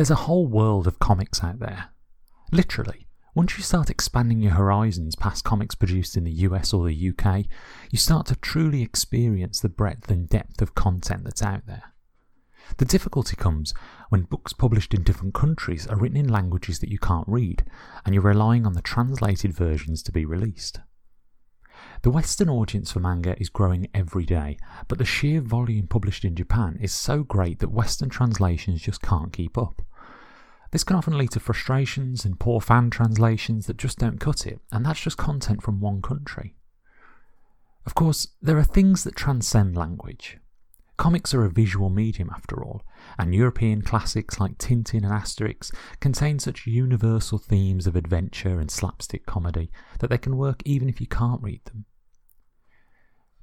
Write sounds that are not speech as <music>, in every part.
There's a whole world of comics out there. Literally, once you start expanding your horizons past comics produced in the US or the UK, you start to truly experience the breadth and depth of content that's out there. The difficulty comes when books published in different countries are written in languages that you can't read, and you're relying on the translated versions to be released. The Western audience for manga is growing every day, but the sheer volume published in Japan is so great that Western translations just can't keep up. This can often lead to frustrations and poor fan translations that just don't cut it, and that's just content from one country. Of course, there are things that transcend language. Comics are a visual medium after all, and European classics like Tintin and Asterix contain such universal themes of adventure and slapstick comedy that they can work even if you can't read them.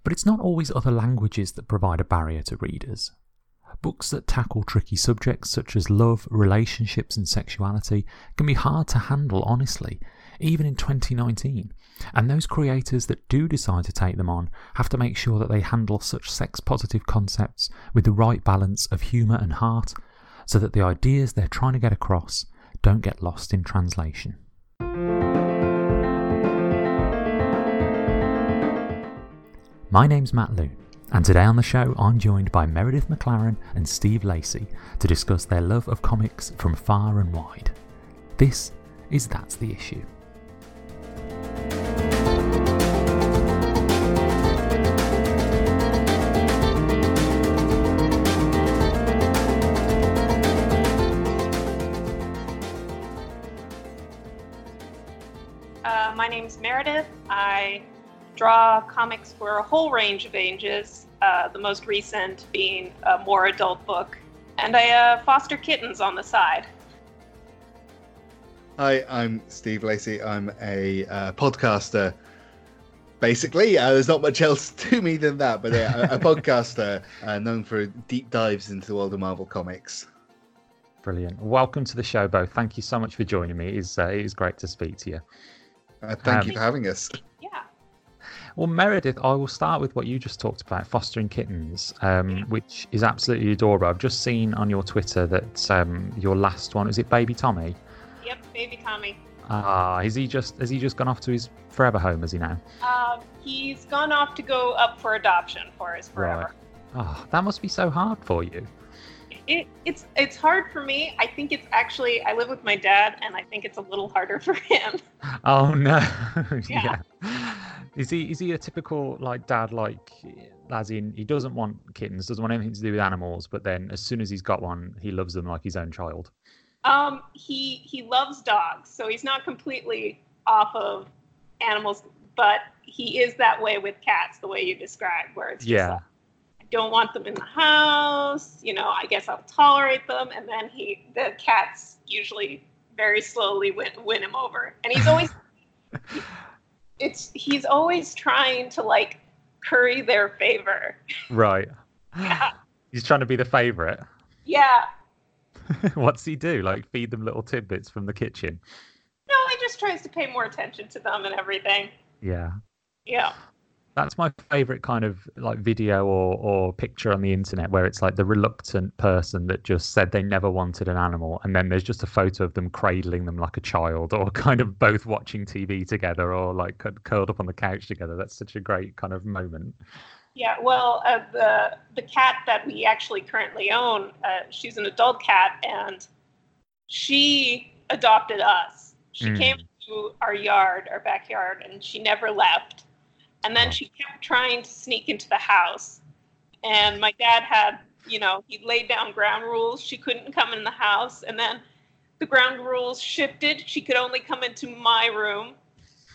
But it's not always other languages that provide a barrier to readers. Books that tackle tricky subjects such as love, relationships, and sexuality can be hard to handle honestly, even in 2019. And those creators that do decide to take them on have to make sure that they handle such sex positive concepts with the right balance of humour and heart so that the ideas they're trying to get across don't get lost in translation. My name's Matt Loon, and today on the show I'm joined by Meredith McClaren and Steve Lacey to discuss their love of comics from far and wide. This is That's the Issue. Uh, my name's Meredith. I draw comics for a whole range of ages, uh, the most recent being a more adult book. And I uh, foster kittens on the side. Hi, I'm Steve Lacey. I'm a uh, podcaster. Basically, uh, there's not much else to me than that, but uh, a, a podcaster uh, known for deep dives into the world of Marvel Comics. Brilliant. Welcome to the show, both. Thank you so much for joining me. It is, uh, it is great to speak to you. Uh, thank Um, you for having us. Well, Meredith, I will start with what you just talked about, fostering kittens, um, which is absolutely adorable. I've just seen on your Twitter that um, your last one is it Baby Tommy? Yep, baby Tommy. Ah, is he just has he just gone off to his forever home? Has he now? Um, he's gone off to go up for adoption for his forever. Oh, that must be so hard for you. It, it's it's hard for me. I think it's actually I live with my dad, and I think it's a little harder <laughs> for him. Oh no. <laughs> Yeah. Is he is he a typical like dad like as in he doesn't want kittens, doesn't want anything to do with animals, but then as soon as he's got one, he loves them like his own child. Um, he he loves dogs, so he's not completely off of animals, but he is that way with cats, the way you described, where it's just Yeah. like, don't want them in the house. You know, I guess I'll tolerate them, and then he the cats usually very slowly win win him over, and he's always <laughs> it's he's always trying to like curry their favor. Right. Yeah. He's trying to be the favorite. Yeah, <laughs> What's he do? Like feed them little tidbits from the kitchen? no, he just tries to pay more attention to them and everything. Yeah. Yeah. That's my favorite kind of like video or, or picture on the internet where it's like the reluctant person that just said they never wanted an animal and then there's just a photo of them cradling them like a child or <laughs> kind of both watching TV together or like curled up on the couch together. That's such a great kind of moment. Yeah, well, uh, the the cat that we actually currently own, uh, she's an adult cat, and she adopted us. She Mm. came to our yard, our backyard, and she never left. And then she kept trying to sneak into the house. And my dad had, you know, he laid down ground rules. She couldn't come in the house. And then the ground rules shifted. She could only come into my room.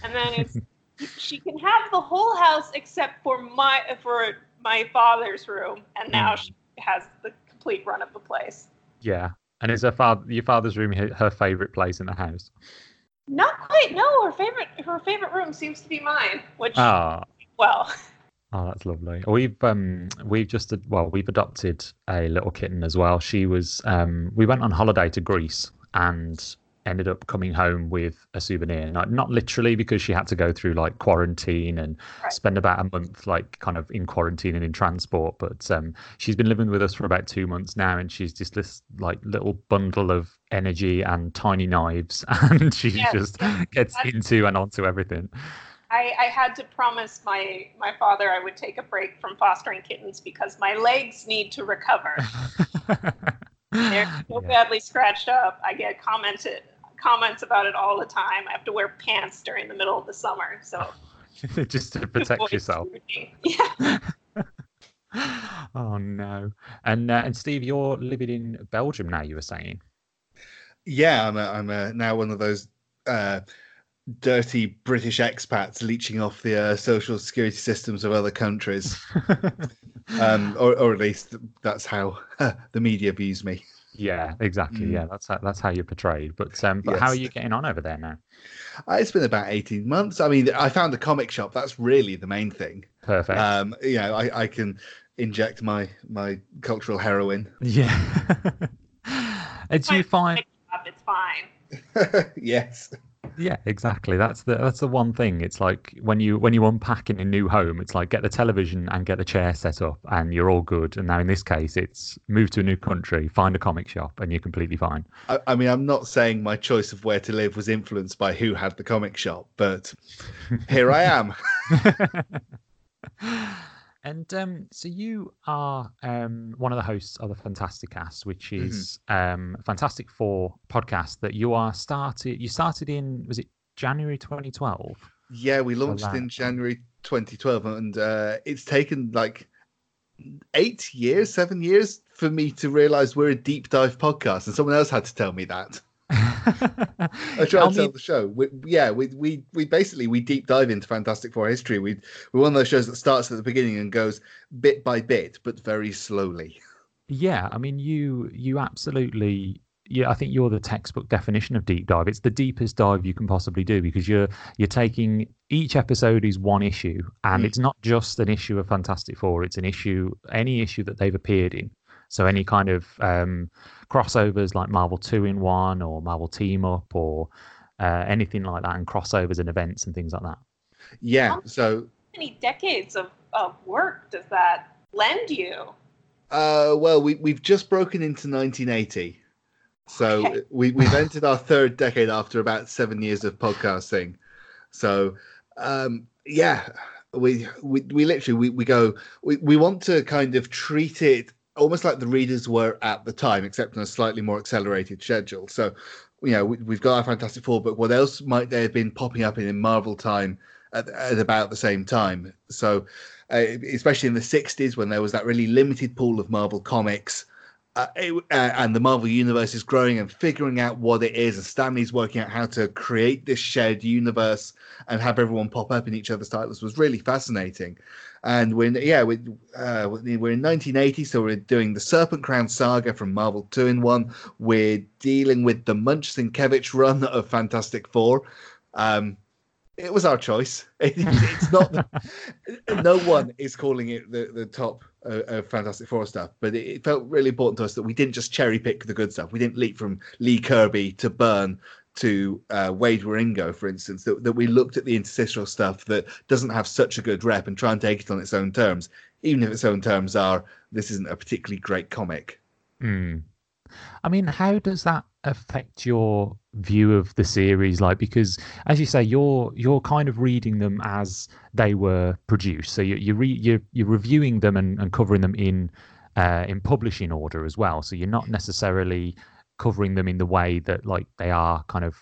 And then it's <laughs> she can have the whole house except for my for my father's room, and now Mm. she has the complete run of the place. Yeah. And is her father your father's room her favorite place in the house? Not quite. No, her favorite her favorite room seems to be mine. Which Ah. well, Oh, that's lovely. We've um we've just well we've adopted a little kitten as well. She was um we went on holiday to Greece and ended up coming home with a souvenir. Not, not literally because she had to go through like quarantine and Right. spend about a month like kind of in quarantine and in transport, but um, she's been living with us for about two months now, and she's just this like little bundle of energy and tiny knives, <laughs> and she Yes, just yes, gets into and onto everything. I, I had to promise my my father I would take a break from fostering kittens because my legs need to recover. They're <laughs> so Yeah. badly scratched up. I get commented comments about it all the time. I have to wear pants during the middle of the summer, so <laughs> just to protect yourself. Yeah. oh no! And uh, and Steve, you're living in Belgium now. You were saying. Yeah, I'm a, I'm a, now one of those uh, dirty British expats leeching off the uh, social security systems of other countries, <laughs> um, or, or at least that's how <laughs> the media views me. yeah, exactly. Mm. Yeah, that's how, that's how you're portrayed. But um, but how are you getting on over there now? Uh, It's been about 18 months. I mean, I found a comic shop. That's really the main thing. Perfect. Um, you know, I, I can inject my my cultural heroin. yeah. <laughs> and do you find? It's fine. <laughs> yes. Yeah, exactly. That's the that's the one thing. It's like when you when you unpack in a new home, it's like get the television and get the chair set up, and you're all good. And now in this case, it's move to a new country, find a comic shop, and you're completely fine. I, I mean, I'm not saying my choice of where to live was influenced by who had the comic shop, but here I am. <laughs> <laughs> and um, so you are um, one of the hosts of the Fantasticast, which is um, Fantastic Four podcast that you are started. You started in was it January 2012? Yeah, we launched in January 2012, and uh, it's taken like eight years, seven years for me to realize we're a deep dive podcast, and someone else had to tell me that. I I to tell the show. We, yeah, we, we we basically we deep dive into Fantastic Four history. We we're one of those shows that starts at the beginning and goes bit by bit, but very slowly. Yeah, I mean, you you absolutely. Yeah, I think you're the textbook definition of deep dive. It's the deepest dive you can possibly do because you're you're taking each episode is one issue, and Mm. it's not just an issue of Fantastic Four. It's an issue, any issue that they've appeared in. So any kind of um, crossovers like Marvel Two in One or Marvel Team Up or uh, anything like that, and crossovers and events and things like that. Yeah, so How many decades of, of work does that lend you? Uh, well, we we've just broken into 1980, so Okay. we we've entered our third decade after about seven years of podcasting. So, um, yeah, we we we literally we, we go we, we want to kind of treat it almost like the readers were at the time, except on a slightly more accelerated schedule. So, you know, we, we've got our Fantastic Four, but what else might they have been popping up in, in Marvel time at, at about the same time? So, uh, especially in the 60s when there was that really limited pool of Marvel comics. Uh, it, uh, and the Marvel universe is growing and figuring out what it is, and Stan Lee's working out how to create this shared universe and have everyone pop up in each other's titles was really fascinating. And when yeah, we, uh, we're in 1980, so we're doing the Serpent Crown saga from Marvel Two in One. We're dealing with the Moench Sienkiewicz run of Fantastic Four. Um, it was our choice. <laughs> It, it's not. <laughs> no one is calling it the, the top of Fantastic Four stuff, but it, it felt really important to us that we didn't just cherry pick the good stuff. We didn't leap from Lee Kirby to Byrne to uh, Waid Wieringo, for instance. That, that we looked at the interstitial stuff that doesn't have such a good rep and try and take it on its own terms, even if its own terms are this isn't a particularly great comic. Mm. I mean, how does that affect your view of the series? Like, because as you say, you're you're kind of reading them as they were produced. So you you re, you're you're reviewing them and, and covering them in uh, in publishing order as well. So you're not necessarily covering them in the way that like they are kind of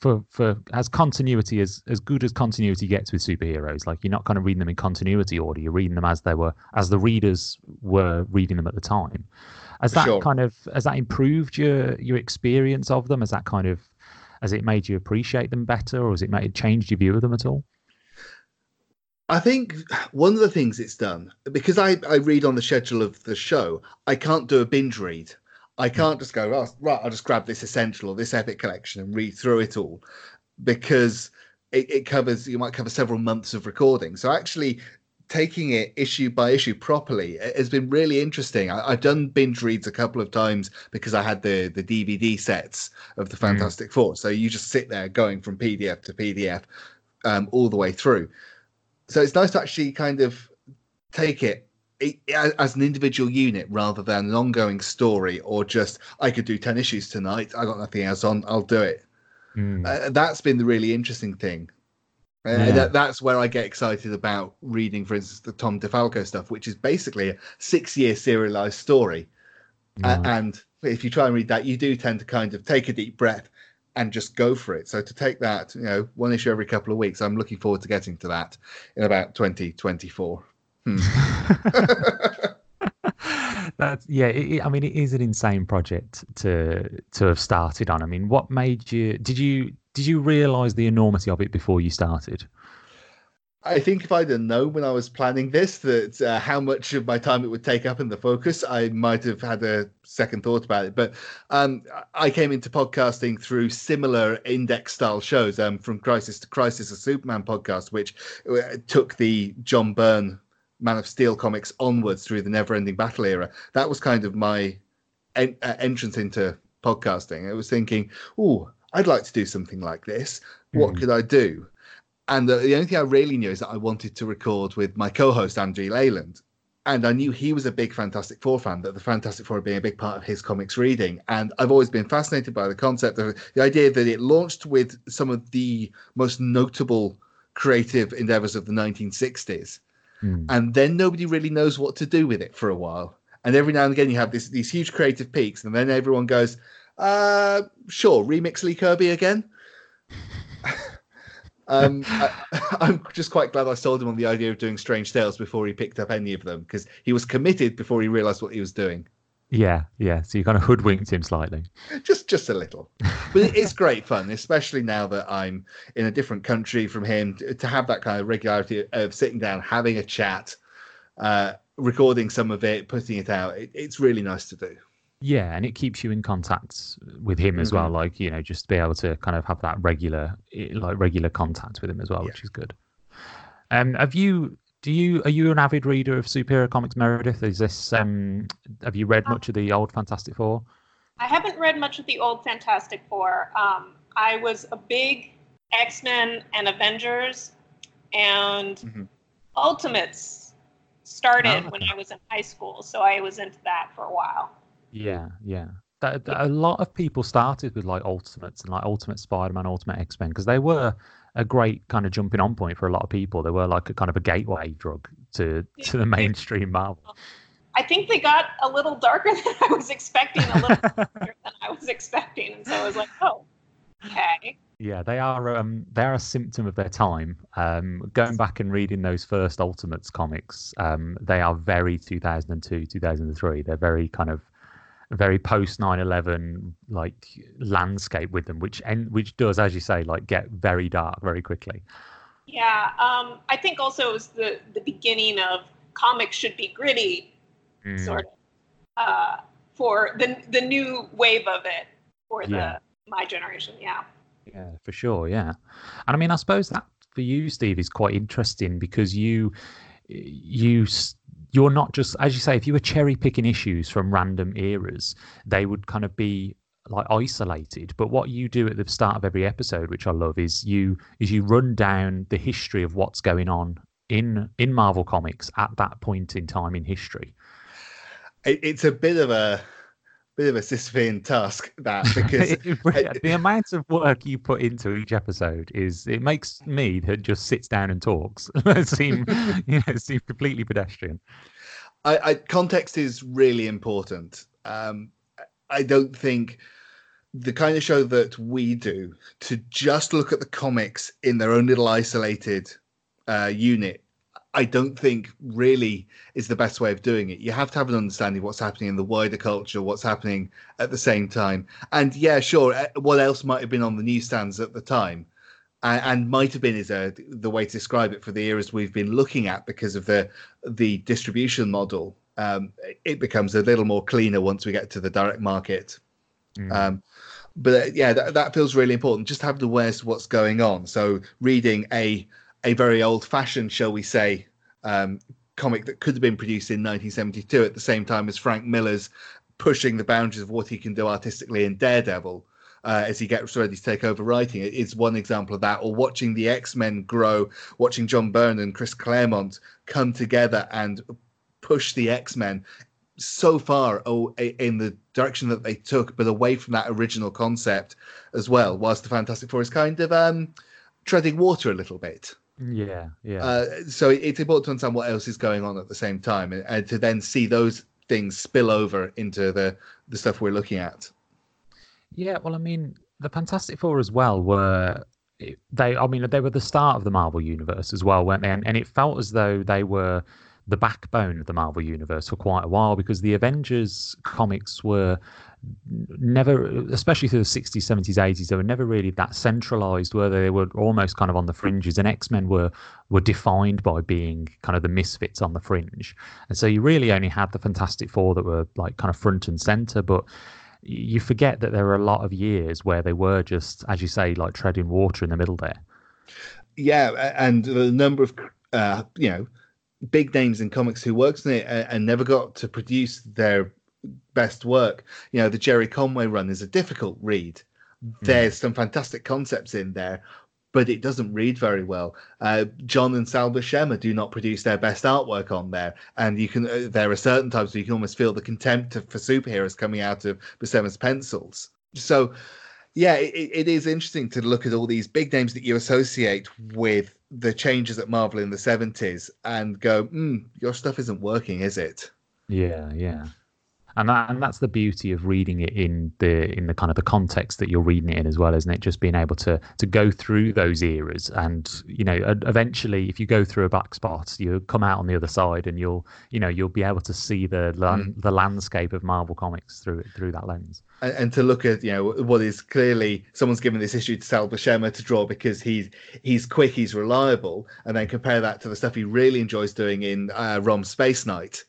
for for as continuity as as good as continuity gets with superheroes like you're not kind of reading them in continuity order you're reading them as they were as the readers were reading them at the time has that Sure. kind of has that improved your your experience of them has that kind of has it made you appreciate them better or has it made it changed your view of them at all I think one of the things it's done because I, I read on the schedule of the show, I can't do a binge read. I can't just go oh, right. I'll just grab this essential or this epic collection and read through it all because it, it covers. You might cover several months of recording. So actually, taking it issue by issue properly has been really interesting. I, have done binge reads a couple of times because I had the the DVD sets of the mm. Fantastic mm. Four. So you just sit there going from PDF to PDF um, all the way through. So it's nice to actually kind of take it as an individual unit rather than an ongoing story or just I could do 10 issues tonight. I got nothing else on. I'll do it. Mm. Uh, that's been the really interesting thing. Uh, yeah. that, that's where I get excited about reading, for instance, the Tom DeFalco stuff, which is basically a six year serialized story. Uh, and if you try and read that, you do tend to kind of take a deep breath and just go for it. So to take that, you know, one issue every couple of weeks, I'm looking forward to getting to that in about 2024. Hmm. <laughs> That's yeah. It, I mean, it is an insane project to to have started on. I mean, what made you? Did you did you realise the enormity of it before you started? I think if I'd have known when I was planning this that uh, how much of my time it would take up in the focus, I might have had a second thought about it. But um, I came into podcasting through similar index style shows, um, from Crisis to Crisis, a Superman podcast, which uh, took the John Byrne Man of Steel comics onwards through the Never Ending Battle era. That was kind of my en- uh, entrance into podcasting. I was thinking, oh, I'd like to do something like this. What mm. could I do? And the, the, only thing I really knew is that I wanted to record with my co-host Andrew Leyland. And I knew he was a big Fantastic Four fan, that the Fantastic Four been a big part of his comics reading. And I've always been fascinated by the concept of the idea that it launched with some of the most notable creative endeavors of the 1960s Mm. And then nobody really knows what to do with it for a while. And every now and again, you have this, these huge creative peaks, and then everyone goes, uh, sure, remix Lee Kirby again. <laughs> um, I, <laughs> am just quite glad I sold him on the idea of doing Strange Tales before he picked up any of them because he was committed before he realized what he was doing. Yeah, yeah. So you kind of hoodwinked him slightly. Just, just a little. But it's great fun, especially now that I'm in a different country from him. To have that kind of regularity of sitting down, having a chat, uh, recording some of it, putting it out. It, it's really nice to do. Yeah, and it keeps you in contact with him as mm-hmm. well. Like you know, just be able to kind of have that regular, like regular contact with him as well, yeah. which is good. Um, have you do you are you an avid reader of superhero comics, Meredith? Is this um have you read much of the old Fantastic Four? I haven't read much of the old Fantastic Four. Um, I was a big X Men and Avengers and mm-hmm. Ultimates started oh, when I was in high school, so I was into that for a while. Yeah, yeah. That, that, a lot of people started with like Ultimates and like Ultimate Spider-Man, Ultimate X-Men because they were a great kind of jumping on point for a lot of people. They were like a kind of a gateway drug to to the mainstream Marvel. I think they got a little darker <laughs> than I was expecting, a little darker <laughs> than I was expecting, and so I was like, oh, okay. Yeah, they are um, they are a symptom of their time. Um, going back and reading those first Ultimates comics, um, they are very 2002, 2003. They're very kind of very post 9-11 like landscape with them which and which does as you say like get very dark very quickly yeah um, i think also it was the the beginning of comics should be gritty mm. sort of uh, for the the new wave of it for the yeah. my generation yeah yeah for sure yeah and i mean i suppose that for you steve is quite interesting because you you you're not just as you say if you were cherry picking issues from random eras they would kind of be like isolated. But what you do at the start of every episode which i love is you is you run down the history of what's going on in in marvel comics at that point in time in history. It's a bit of a bit of a Sisyphean task that <laughs> because the amount of work you put into each episode is it makes me that just sits down and talks <laughs> seem <laughs> you know seem completely pedestrian. I, I, context is really important. Um, I don't think the kind of show that we do to just look at the comics in their own little isolated uh, unit I don't think really is the best way of doing it. You have to have an understanding of what's happening in the wider culture, what's happening at the same time. And yeah, sure, eh, what else might have been on the newsstands at the time? And, and might have been is a, the way to describe it for the eras we've been looking at because of the the distribution model. Um, it becomes a little more cleaner once we get to the direct market. Mm. Um, but uh, yeah, that, that feels really important. Just having awareness of what's going on. So reading a a very old fashioned, shall we say, um, comic that could have been produced in 1972 at the same time as Frank Miller's pushing the boundaries of what he can do artistically in Daredevil. Uh, as he gets ready to take over writing, it is one example of that. Or watching the X Men grow, watching John Byrne and Chris Claremont come together and push the X Men so far oh, in the direction that they took, but away from that original concept as well. Whilst the Fantastic Four is kind of um, treading water a little bit. Yeah, yeah. Uh, so it's important to understand what else is going on at the same time, and, and to then see those things spill over into the the stuff we're looking at. Yeah, well, I mean, the Fantastic Four as well were they. I mean, they were the start of the Marvel universe as well, weren't they? And, and it felt as though they were the backbone of the Marvel universe for quite a while because the Avengers comics were never, especially through the 60s, 70s, 80s, they were never really that centralized, where they They were almost kind of on the fringes. And X Men were were defined by being kind of the misfits on the fringe. And so you really only had the Fantastic Four that were like kind of front and center. But you forget that there were a lot of years where they were just, as you say, like treading water in the middle there. Yeah, and the number of uh, you know big names in comics who worked on it and, and never got to produce their best work. You know, the Gerry Conway run is a difficult read. Mm. There's some fantastic concepts in there, but it doesn't read very well. Uh, John and Sal Buscema do not produce their best artwork on there, and you can. Uh, there are certain times where you can almost feel the contempt for superheroes coming out of Buscema's pencils. So, yeah, it, it is interesting to look at all these big names that you associate with the changes at Marvel in the seventies and go, mm, "Your stuff isn't working, is it?" Yeah, yeah and that, and that's the beauty of reading it in the in the kind of the context that you're reading it in as well, isn't it? Just being able to to go through those eras, and you know, eventually, if you go through a black spot, you come out on the other side, and you'll you know you'll be able to see the mm. the landscape of Marvel comics through through that lens. And, and, to look at you know what is clearly someone's given this issue to Sal Buscema to draw because he's he's quick, he's reliable, and then compare that to the stuff he really enjoys doing in uh, Rom Space Knight,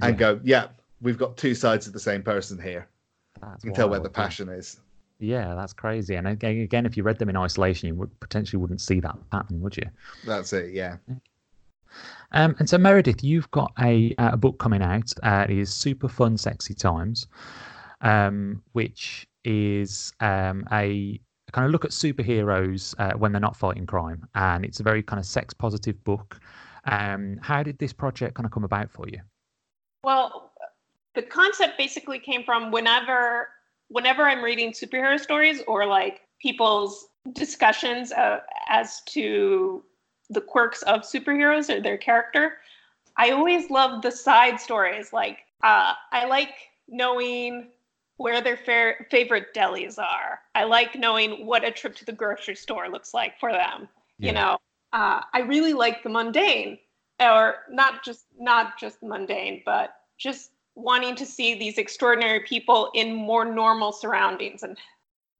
and yeah. go, yeah we've got two sides of the same person here. That's you can tell where the passion is. Yeah, that's crazy. And again, if you read them in isolation, you would potentially wouldn't see that pattern, would you? That's it. Yeah. Um, and so Meredith, you've got a, a book coming out. Uh, it is Super Fun, Sexy Times, um, which is um, a kind of look at superheroes uh, when they're not fighting crime, and it's a very kind of sex positive book. Um, how did this project kind of come about for you? Well, the concept basically came from whenever whenever I'm reading superhero stories or like people's discussions uh, as to the quirks of superheroes or their character, I always love the side stories. Like uh, I like knowing where their fa- favorite delis are. I like knowing what a trip to the grocery store looks like for them. Yeah. You know, uh, I really like the mundane, or not just not just mundane, but just wanting to see these extraordinary people in more normal surroundings. And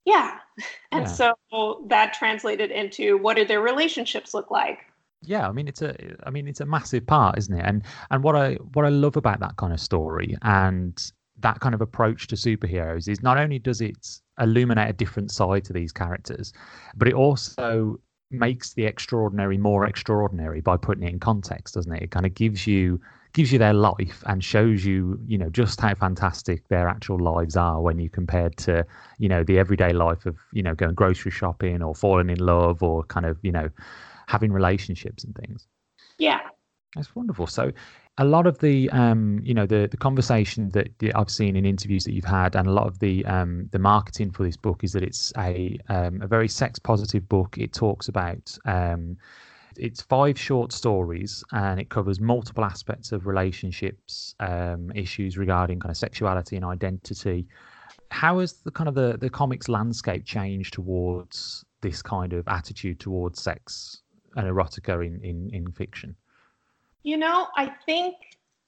yeah. <laughs> And yeah. so that translated into what do their relationships look like? Yeah i mean it's a i mean it's a massive part isn't it? And and what i what i love about that kind of story and that kind of approach to superheroes is not only does it illuminate a different side to these characters but it also makes the extraordinary more extraordinary by putting it in context doesn't it? It kind of gives you gives you their life and shows you, you know, just how fantastic their actual lives are when you compared to, you know, the everyday life of, you know, going grocery shopping or falling in love or kind of, you know, having relationships and things. Yeah. That's wonderful. So a lot of the um, you know the the conversation that I've seen in interviews that you've had, and a lot of the um, the marketing for this book is that it's a um, a very sex positive book. It talks about um, it's five short stories and it covers multiple aspects of relationships, um, issues regarding kind of sexuality and identity. How has the kind of the, the comics landscape changed towards this kind of attitude towards sex and erotica in, in, in fiction? You know, I think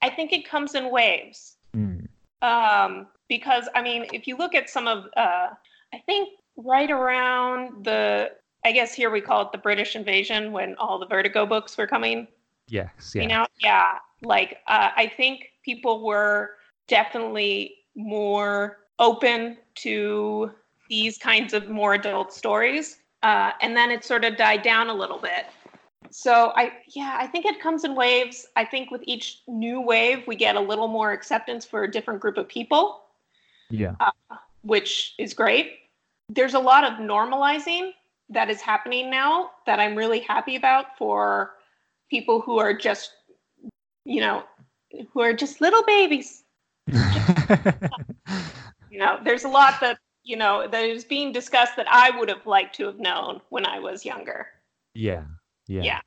I think it comes in waves. Mm. Um, because I mean, if you look at some of, uh, I think right around the I guess here we call it the British invasion when all the Vertigo books were coming. Yes. Yeah. You know, yeah. Like uh, I think people were definitely more open to these kinds of more adult stories, uh, and then it sort of died down a little bit. so I yeah, I think it comes in waves. I think with each new wave, we get a little more acceptance for a different group of people, Yeah. which is great. There's a lot of normalizing that is happening now that I'm really happy about for people who are just, you know, who are just little babies. <laughs> You know, there's a lot that you know that is being discussed that I would have liked to have known when I was younger. yeah. Yeah. Yeah.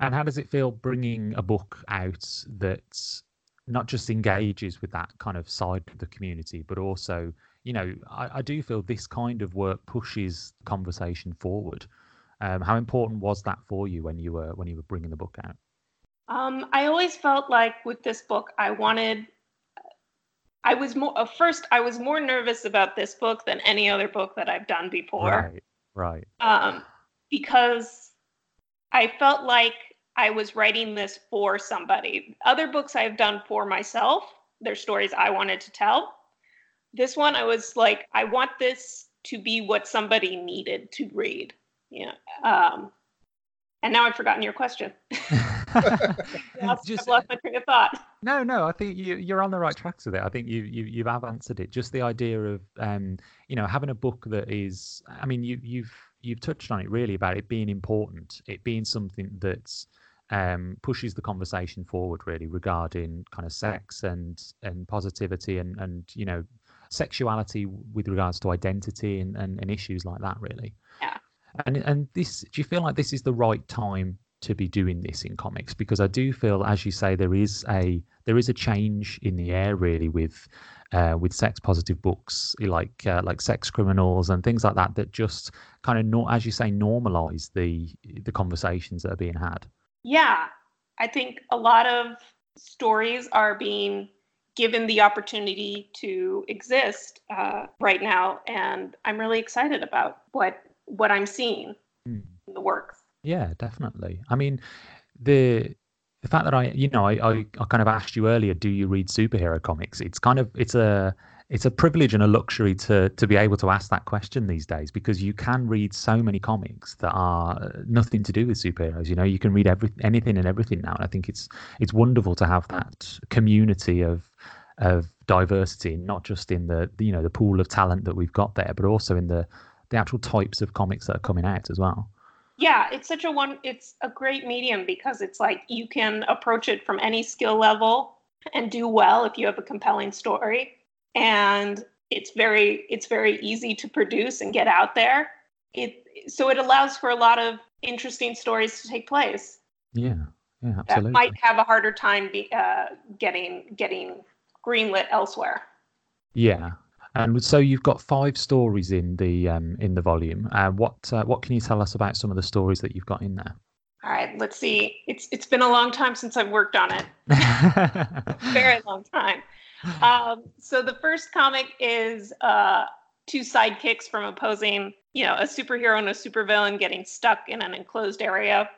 And how does it feel bringing a book out that not just engages with that kind of side of the community, but also, you know, I, I do feel this kind of work pushes conversation forward. Um, how important was that for you when you were when you were bringing the book out? Um, I always felt like with this book, I wanted. I was more uh, first. I was more nervous about this book than any other book that I've done before, Right. Right. um, because I felt like I was writing this for somebody. Other books I've done for myself, they're stories I wanted to tell. This one, I was like, I want this to be what somebody needed to read. Yeah. Um, and now I've forgotten your question. <laughs> <laughs> I've Just- lost my train of thought. No, no, I think you, you're on the right tracks with it. I think you, you you have answered it. Just the idea of um, you know, having a book that is. I mean, you you've you've touched on it really about it being important, it being something that's um, pushes the conversation forward really regarding kind of sex and and positivity and and you know sexuality with regards to identity and, and, and issues like that really. Yeah. And and this, do you feel like this is the right time to be doing this in comics? Because I do feel, as you say, there is a there is a change in the air really with uh, with sex positive books like uh, like sex criminals and things like that that just kind of nor as you say normalize the the conversations that are being had. Yeah, I think a lot of stories are being given the opportunity to exist uh, right now, and I'm really excited about what what I'm seeing Mm. in the works. Yeah, definitely. I mean, the the fact that I, you know, I, I, I kind of asked you earlier, do you read superhero comics? It's kind of it's a it's a privilege and a luxury to to be able to ask that question these days because you can read so many comics that are uh, nothing to do with superheroes. You know, you can read every anything and everything now, and I think it's it's wonderful to have that community of of diversity, not just in the the, you know the pool of talent that we've got there, but also in the the actual types of comics that are coming out as well. Yeah, it's such a one. It's a great medium because it's like you can approach it from any skill level and do well if you have a compelling story, and it's very it's very easy to produce and get out there. It so it allows for a lot of interesting stories to take place. Yeah, yeah, absolutely. that might have a harder time be, uh, getting getting greenlit elsewhere. Yeah, and so you've got five stories in the um, in the volume. Uh, what uh, what can you tell us about some of the stories that you've got in there? All right, let's see. It's it's been a long time since I've worked on it. <laughs> Very long time. <laughs> Um, <laughs> so the first comic is uh, two sidekicks from opposing, you know, a superhero and a supervillain getting stuck in an enclosed area,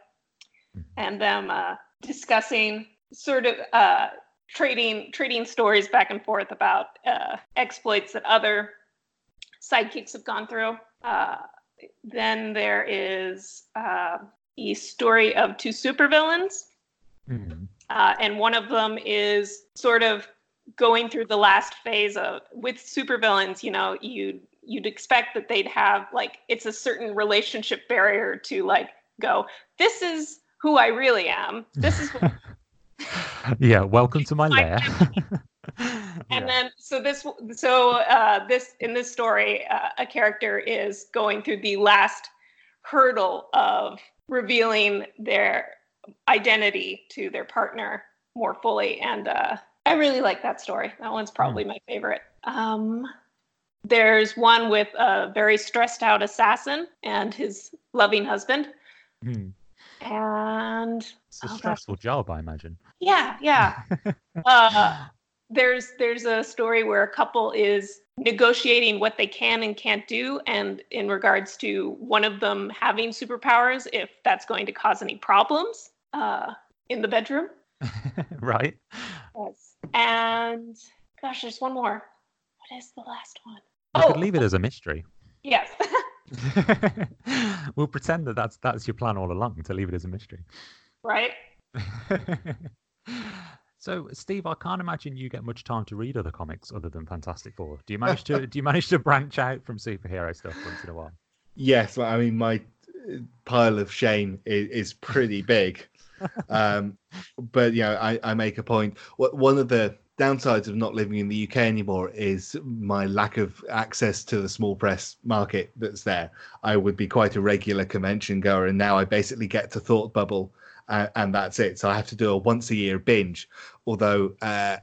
and them uh, discussing sort of uh, trading trading stories back and forth about uh, exploits that other sidekicks have gone through. Uh, then there is uh, the story of two supervillains, Mm, uh, and one of them is sort of going through the last phase of with supervillains. You know, you'd you'd expect that they'd have like it's a certain relationship barrier to like go. This is who I really am. This is what <laughs> yeah, welcome to my My lair. <laughs> and Yeah. then so this so uh, this in this story uh, a character is going through the last hurdle of revealing their identity to their partner more fully and uh, i really like that story. That one's probably my favorite. Um, there's one with a very stressed out assassin and his loving husband. Mm, and It's a Oh, stressful job, I imagine. yeah yeah. <laughs> Uh, there's there's a story where a couple is negotiating what they can and can't do and in regards to one of them having superpowers if that's going to cause any problems uh, in the bedroom. <laughs> Right? yes. And gosh there's one more what is the last one? We Oh. could leave it as a mystery. yes <laughs> <laughs> we'll pretend that that's that's your plan all along to leave it as a mystery. Right? <laughs> so, Steve, I can't imagine you get much time to read other comics other than Fantastic Four. Do you manage to do you manage to branch out from superhero stuff once in a while? Yes, I mean my uh, pile of shame is, is pretty big. Um, but you know, I, I make a point. One of the downsides of not living in the UK anymore is my lack of access to the small press market that's there. I would be quite a regular convention goer, and now I basically get to Thought Bubble, uh, and that's it. So I have to do a once a year binge. Although uh,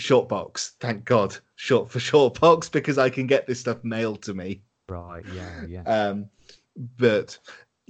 Shortbox, thank God, short for Shortbox, <laughs> because I can get this stuff mailed to me. Right. Yeah. Yeah. Um, but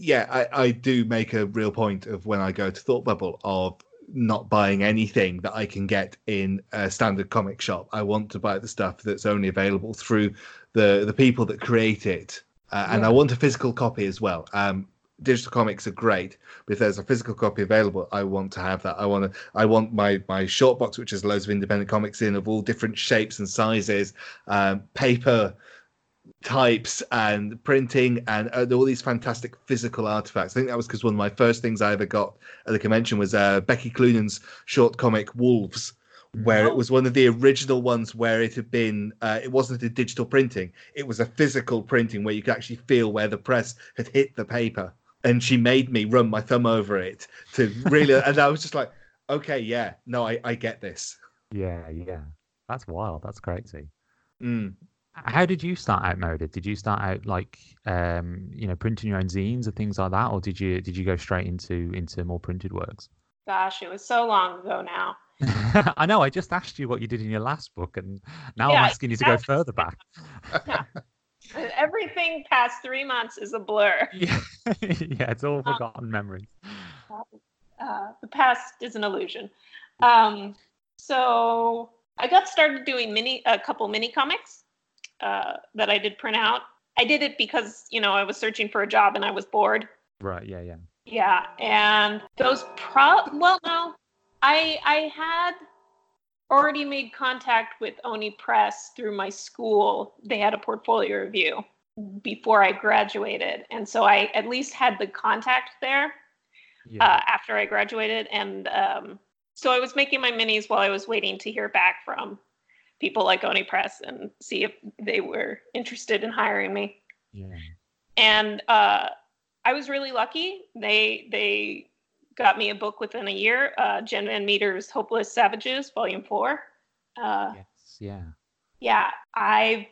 yeah, I, I do make a real point of when I go to Thought Bubble of not buying anything that I can get in a standard comic shop. I want to buy the stuff that's only available through the the people that create it, uh, and I want a physical copy as well. Um, digital comics are great, but if there's a physical copy available, I want to have that. I want to. I want my my short box, which has loads of independent comics in of all different shapes and sizes, um, paper types and printing and uh, all these fantastic physical artifacts. I think that was because one of my first things I ever got at the convention was uh, Becky Cloonan's short comic Wolves, where it oh. was one of the original ones where it had been, uh, it wasn't a digital printing, it was a physical printing where you could actually feel where the press had hit the paper. And she made me run my thumb over it to really, and I was just like, okay, yeah, no, I, I get this. Yeah, yeah. That's wild. That's crazy. Mm. How did you start out, Meredith? Did you start out like um, you know printing your own zines and things like that, or did you did you go straight into into more printed works? Gosh, it was so long ago now. <laughs> I know. I just asked you what you did in your last book, and now yeah, I'm asking you to go further back. yeah. <laughs> Everything past three months is a blur. Yeah, <laughs> yeah, it's all um, forgotten um, memories. Uh, the past is an illusion. Um, so I got started doing mini a couple mini comics uh, that I did print out. I did it because you know I was searching for a job and I was bored. Right. Yeah. Yeah. Yeah, and those pro well no, I I had already made contact with Oni Press through my school. They had a portfolio review before I graduated, and so I at least had the contact there yeah. uh, after I graduated, and um, so I was making my minis while I was waiting to hear back from people like Oni Press and see if they were interested in hiring me. Yeah. And uh, I was really lucky. They they got me a book within a year. Uh, Jen Van Meter's Hopeless Savages, Volume Four. Uh, yes. Yeah. Yeah, I've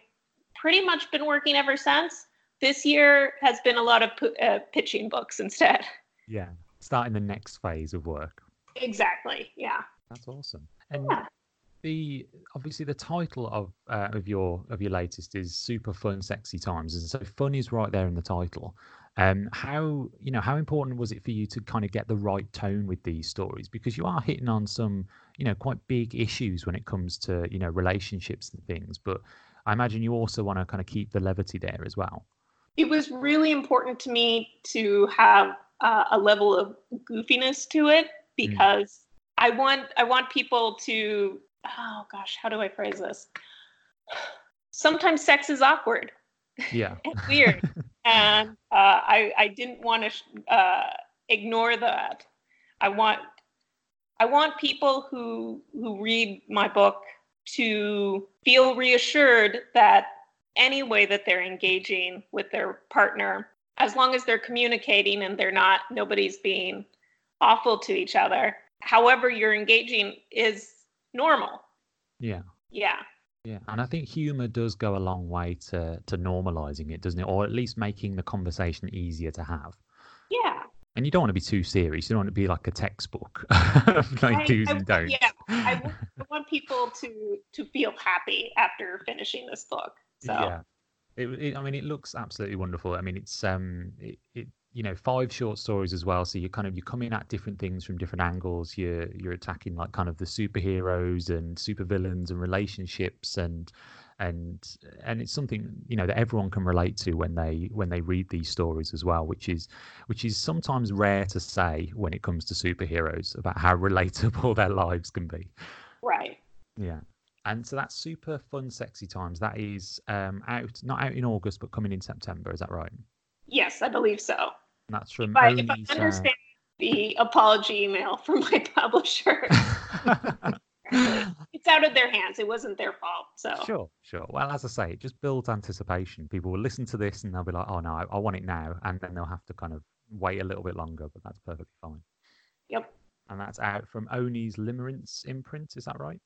pretty much been working ever since. This year has been a lot of p- uh, pitching books instead. Yeah, starting the next phase of work. Exactly. Yeah. That's awesome. And yeah the obviously the title of uh, of your of your latest is super fun sexy times and so fun is right there in the title um how you know how important was it for you to kind of get the right tone with these stories because you are hitting on some you know quite big issues when it comes to you know relationships and things but i imagine you also want to kind of keep the levity there as well it was really important to me to have uh, a level of goofiness to it mm. because mm. I want I want people to oh gosh, how do I phrase this? Sometimes sex is awkward. Yeah. <laughs> weird. <laughs> and uh, I, I didn't want to uh, ignore that. I want I want people who who read my book to feel reassured that any way that they're engaging with their partner, as long as they're communicating and they're not nobody's being awful to each other, however you're engaging is normal. Yeah. Yeah. Yeah, and I think humor does go a long way to to normalizing it, doesn't it? Or at least making the conversation easier to have. Yeah. And you don't want to be too serious. You don't want to be like a textbook <laughs> like I, do's I, and don'ts. Yeah, I, I want people to to feel happy after finishing this book. So. Yeah. It, it, I mean, it looks absolutely wonderful. I mean, it's um, it, it you know five short stories as well. So you're kind of you're coming at different things from different angles. You're you're attacking like kind of the superheroes and supervillains and relationships and and and it's something you know that everyone can relate to when they when they read these stories as well which is which is sometimes rare to say when it comes to superheroes about how <laughs> relatable their lives can be. Right. Yeah. And so that's super fun sexy times. That is um out not out in august but coming in september. Is that right Yes, I believe so. And that's from If I, if I understand the apology email from my <laughs> publisher, <laughs> it's out of their hands. It wasn't their fault. So Sure, sure. Well, as I say, it just builds anticipation. People will listen to this and they'll be like, "Oh no, I, I want it now," and then they'll have to kind of wait a little bit longer. But that's perfectly fine. Yep. And that's out from Oni's Limerence imprint. Is that right?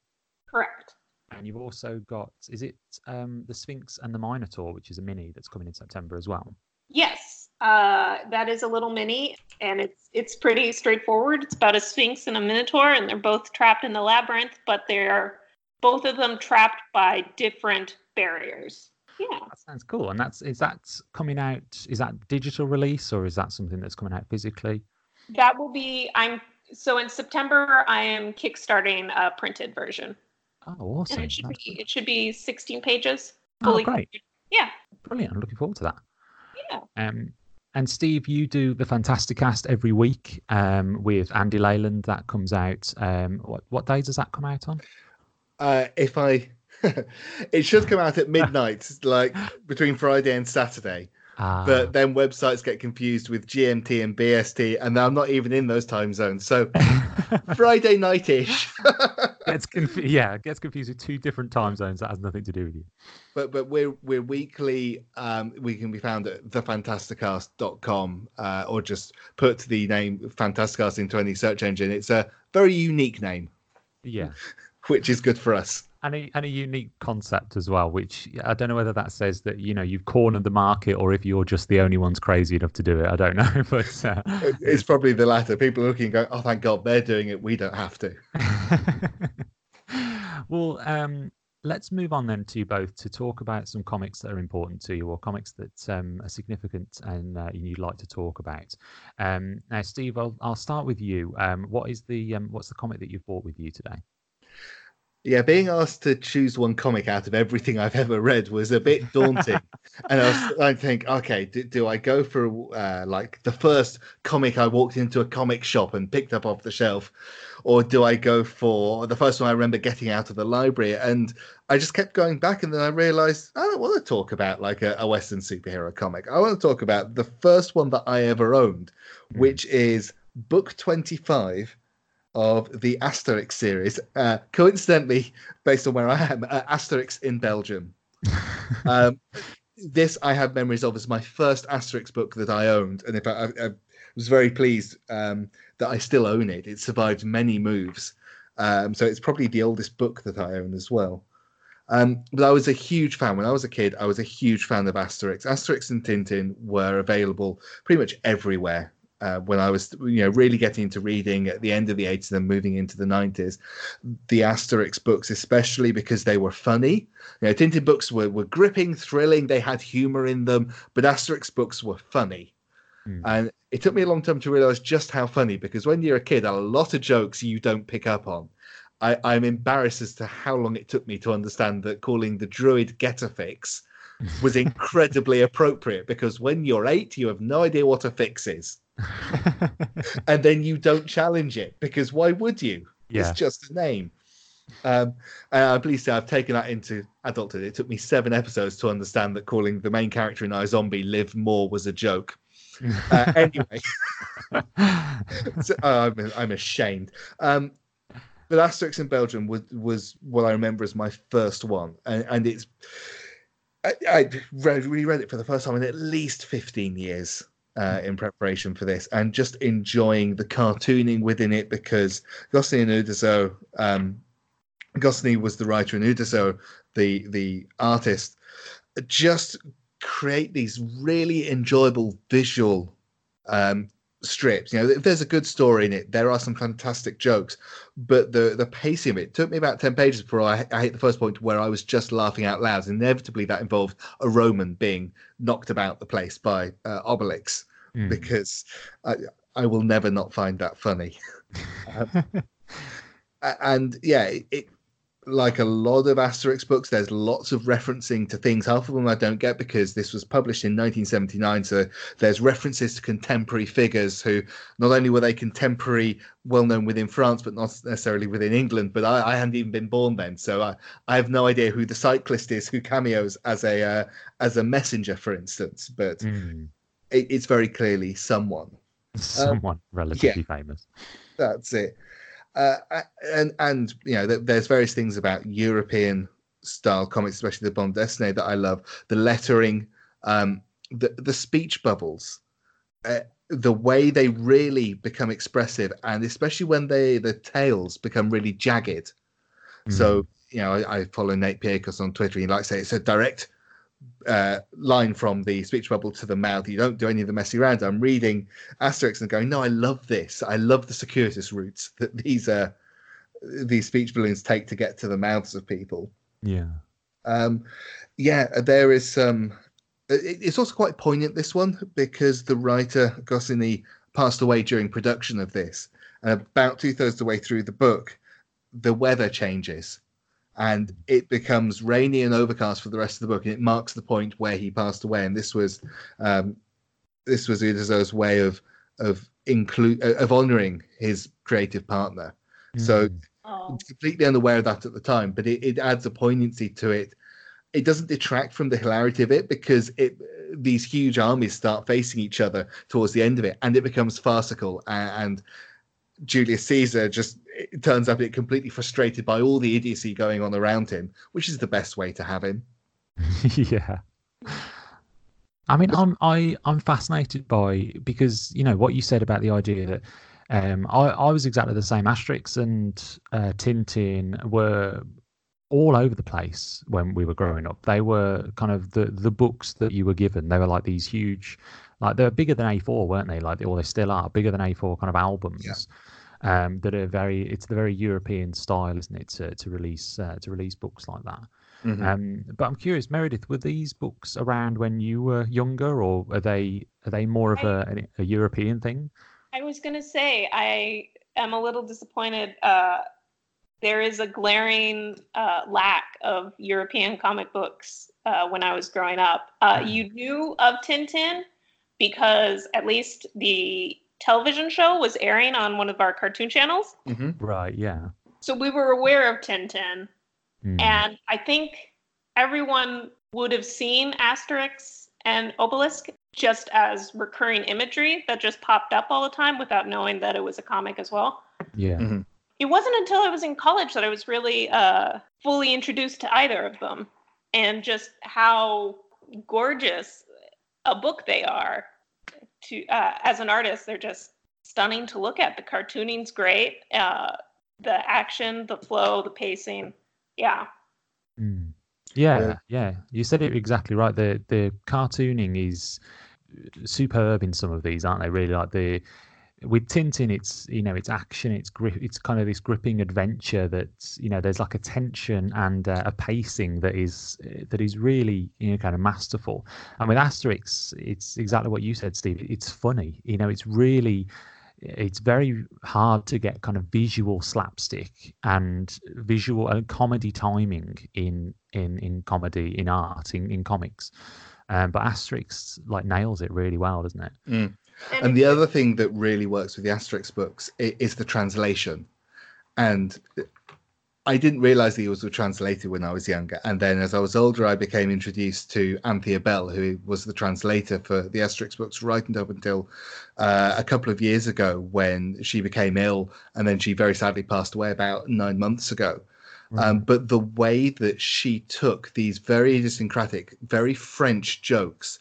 correct. And you've also got, is it um, the Sphinx and the Minotaur, which is a mini that's coming in September as well? Yes, uh, that is a little mini, and it's it's pretty straightforward. It's about a sphinx and a minotaur, and they're both trapped in the labyrinth, but they're both of them trapped by different barriers. Yeah, That sounds cool. And that's is that coming out? Is that digital release or is that something that's coming out physically? that will be. I'm so in September. I am kickstarting a printed version, Oh, awesome! and it should That's be it should be 16 pages. Oh, great. colored. Yeah, brilliant. I'm looking forward to that. Um, and Steve, you do the Fantasticast every week um, with Andy Leyland. That comes out. Um, what what days does that come out on? Uh, if I, <laughs> it should come out at midnight, <laughs> like between Friday and Saturday. Ah, But then websites get confused with GMT and BST, and I'm not even in those time zones. So <laughs> Friday night-ish. Gets conf- yeah, gets confused with two different time zones that has nothing to do with you. but but we're we're weekly. Um, we can be found at thefantasticast.com uh, or just put the name Fantasticast into any search engine. It's a very unique name, Yeah, <laughs> which is good for us. And a and a unique concept as well. Which I don't know whether that says that you know you've cornered the market or if you're just the only ones crazy enough to do it. I don't know, <laughs> but uh, It's probably the latter. People are looking, and going, "Oh, thank God, they're doing it. We don't have to." <laughs> well, um, let's move on then to you both to talk about some comics that are important to you or comics that um, are significant and uh, you'd like to talk about. Um, now, Steve, I'll, I'll start with you. Um, what is the um, what's the comic that you've bought with you today? Yeah, being asked to choose one comic out of everything I've ever read was a bit daunting. <laughs> and I was I think, okay, do, do I go for uh, like the first comic I walked into a comic shop and picked up off the shelf, or do I go for the first one I remember getting out of the library? And I just kept going back, and then I realized I don't want to talk about like a, a Western superhero comic. I want to talk about the first one that I ever owned, Hmm. which is book twenty five of the Asterix series. Uh, coincidentally, based on where I am, uh, Asterix in Belgium. <laughs> Um, this I have memories of as my first Asterix book that I owned, and if I, I, I was very pleased um, that I still own it. It survived many moves, um, so it's probably the oldest book that I own as well. Um, but I was a huge fan when I was a kid. I was a huge fan of Asterix. Asterix and Tintin were available pretty much everywhere uh, when I was, you know, really getting into reading at the end of the 80s and moving into the 90s. The Asterix books, especially because they were funny. You know, Tintin books were, were gripping, thrilling, they had humor in them, but Asterix books were funny. Hmm. And it took me a long time to realize just how funny, because when you're a kid, a lot of jokes you don't pick up on. I, I'm embarrassed as to how long it took me to understand that calling the druid Getafix <laughs> was incredibly appropriate because when you're eight, you have no idea what a fix is. <laughs> and then you don't challenge it because why would you? yeah. It's just a name. Um, and I'm pleased to say I've taken that into adulthood. It took me seven episodes to understand that calling the main character in iZombie Liv Moore was a joke. <laughs> Uh, anyway, <laughs> so, uh, I'm, I'm ashamed. Um, but Asterix in Belgium was was what I remember as my first one, and, and it's I, I read, reread it for the first time in at least 15 years uh, in preparation for this, and just enjoying the cartooning within it because Goscinny and Uderzo, um, Goscinny was the writer and Uderzo the the artist, just create these really enjoyable visual um, strips. You know, if there's a good story in it, there are some fantastic jokes, but the the pacing of it took me about ten pages before I, I hit the first point where I was just laughing out loud. Inevitably, that involved a Roman being knocked about the place by uh, Obelix Mm. because I I will never not find that funny. <laughs> Um, and yeah, it, it like a lot of Asterix books, there's lots of referencing to things. Half of them I don't get because this was published in 1979. So there's references to contemporary figures who not only were they contemporary, well known within France, but not necessarily within England. But I, I hadn't even been born then, so I, I have no idea who the cyclist is who cameos as a uh, as a messenger, for instance. But Mm. it, it's very clearly someone. <laughs> Someone relatively famous. That's it. Uh, and and you know, there's various things about European style comics, especially the bande dessinée, that I love. The lettering, um, the the speech bubbles, uh, the way they really become expressive, and especially when they the tails become really jagged. Mm. So you know, I, I, follow Nate Piekos on Twitter. He likes to say it's a direct uh, line from the speech bubble to the mouth. You don't do any of the messy rounds. I'm reading Asterix and going, no, I love this. I love the circuitous routes that these uh, these speech balloons take to get to the mouths of people. Yeah. Um, yeah, there is some. it's also quite poignant this one because the writer Goscinny passed away during production of this, and about two thirds of the way through the book, the weather changes and it becomes rainy and overcast for the rest of the book, and it marks the point where he passed away. And this was um, this was Uderzo's way of of include of honoring his creative partner. Mm. So oh. completely unaware of that at the time, but it, it adds a poignancy to it. It doesn't detract from the hilarity of it because it these huge armies start facing each other towards the end of it, and it becomes farcical and, and Julius Caesar just turns up it completely frustrated by all the idiocy going on around him, which is the best way to have him. <laughs> yeah. I mean, I'm I I'm fascinated by because you know what you said about the idea that um, I I was exactly the same. Asterix and uh, Tintin were all over the place when we were growing up. They were kind of the the books that you were given. They were like these huge, like they were bigger than A4, weren't they? Like or they still are bigger than A4 kind of albums. Yeah um, that are very it's the very European style, isn't it, to, to release uh, to release books like that. Mm-hmm. Um, but I'm curious, Meredith, were these books around when you were younger, or are they are they more of a, a European thing? I was going to say I am a little disappointed. Uh, there is a glaring uh, lack of European comic books uh, when I was growing up. Uh, mm-hmm. You knew of Tintin because at least the television show was airing on one of our cartoon channels. Mm-hmm. Right, yeah. So we were aware of Tintin. Mm. And I think everyone would have seen Asterix and Obelix just as recurring imagery that just popped up all the time without knowing that it was a comic as well. Yeah. Mm-hmm. It wasn't until I was in college that I was really uh, fully introduced to either of them and just how gorgeous a book they are to uh, as an artist, they're just stunning to look at. The cartooning's great. Uh, the action, the flow, the pacing. Yeah. Mm. Yeah, yeah, yeah. You said it exactly right. The the cartooning is superb in some of these, aren't they? Really, like the with Tintin, it's you know it's action, it's grip, it's kind of this gripping adventure that you know there's like a tension and uh, a pacing that is that is really you know kind of masterful. And with Asterix, it's exactly what you said, Steve. It's funny, you know, it's really it's very hard to get kind of visual slapstick and visual and comedy timing in in in comedy in art in, in comics um, but asterix like nails it really well doesn't it mm. And the other thing that really works with the Asterix books is the translation. And I didn't realize he was translated when I was younger. And then as I was older, I became introduced to Anthea Bell, who was the translator for the Asterix books right up until uh, a couple of years ago when she became ill. And then she very sadly passed away about nine months ago. Um, but the way that she took these very idiosyncratic, very French jokes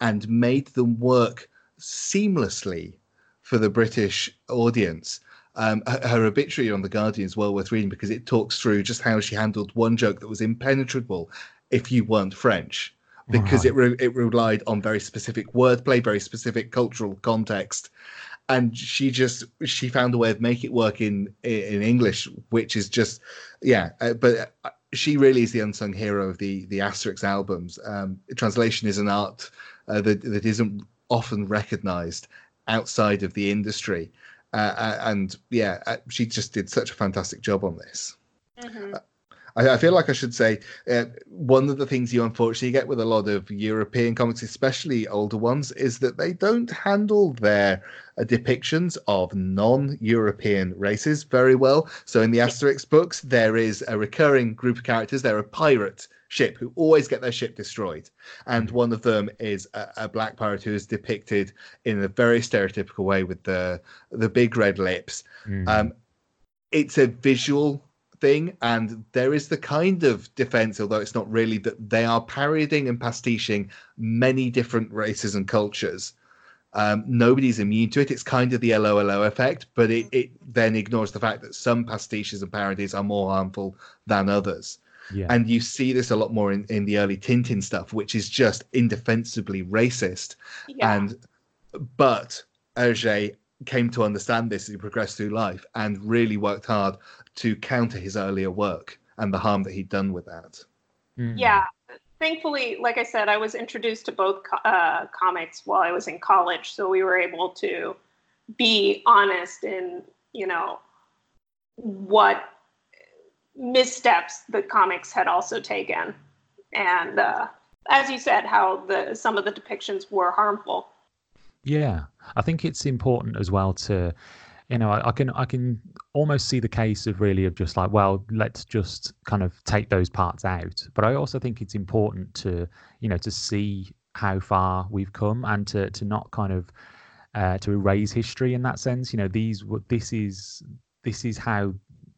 and made them work seamlessly for the British audience. Um, her, her, obituary on the Guardian is well worth reading because it talks through just how she handled one joke that was impenetrable if you weren't French, because right. it re- it relied on very specific wordplay, very specific cultural context, and she just she found a way of make it work in in English, which is just yeah. Uh, but uh, she really is the unsung hero of the the Asterix albums. Um, translation is an art uh, that that isn't often recognized outside of the industry. Uh, uh, and yeah, uh, she just did such a fantastic job on this. Mm-hmm. I, I, feel like I should say uh, one of the things you unfortunately get with a lot of European comics, especially older ones, is that they don't handle their uh, depictions of non-European races very well. So in the Asterix books, there is a recurring group of characters. They're a pirate ship who always get their ship destroyed. And one of them is a, a black pirate who is depicted in a very stereotypical way with the the big red lips. Mm. Um, it's a visual thing, and there is the kind of defense, although it's not really, that they are parodying and pastiching many different races and cultures. Um, nobody's immune to it. It's kind of the LOLO effect, but it, it then ignores the fact that some pastiches and parodies are more harmful than others. Yeah. And you see this a lot more in, in the early Tintin stuff, which is just indefensibly racist. Yeah. And but Hergé came to understand this as he progressed through life and really worked hard to counter his earlier work and the harm that he'd done with that. Mm. yeah thankfully like i said i was introduced to both uh, comics while i was in college so we were able to be honest in you know what missteps the comics had also taken and uh, as you said how the some of the depictions were harmful Yeah, I think it's important as well to, you know, I, I can I can almost see the case of really of just like, well, let's just kind of take those parts out. But I also think it's important to, you know, to see how far we've come and to to not kind of uh, to erase history in that sense. You know, these this is this is how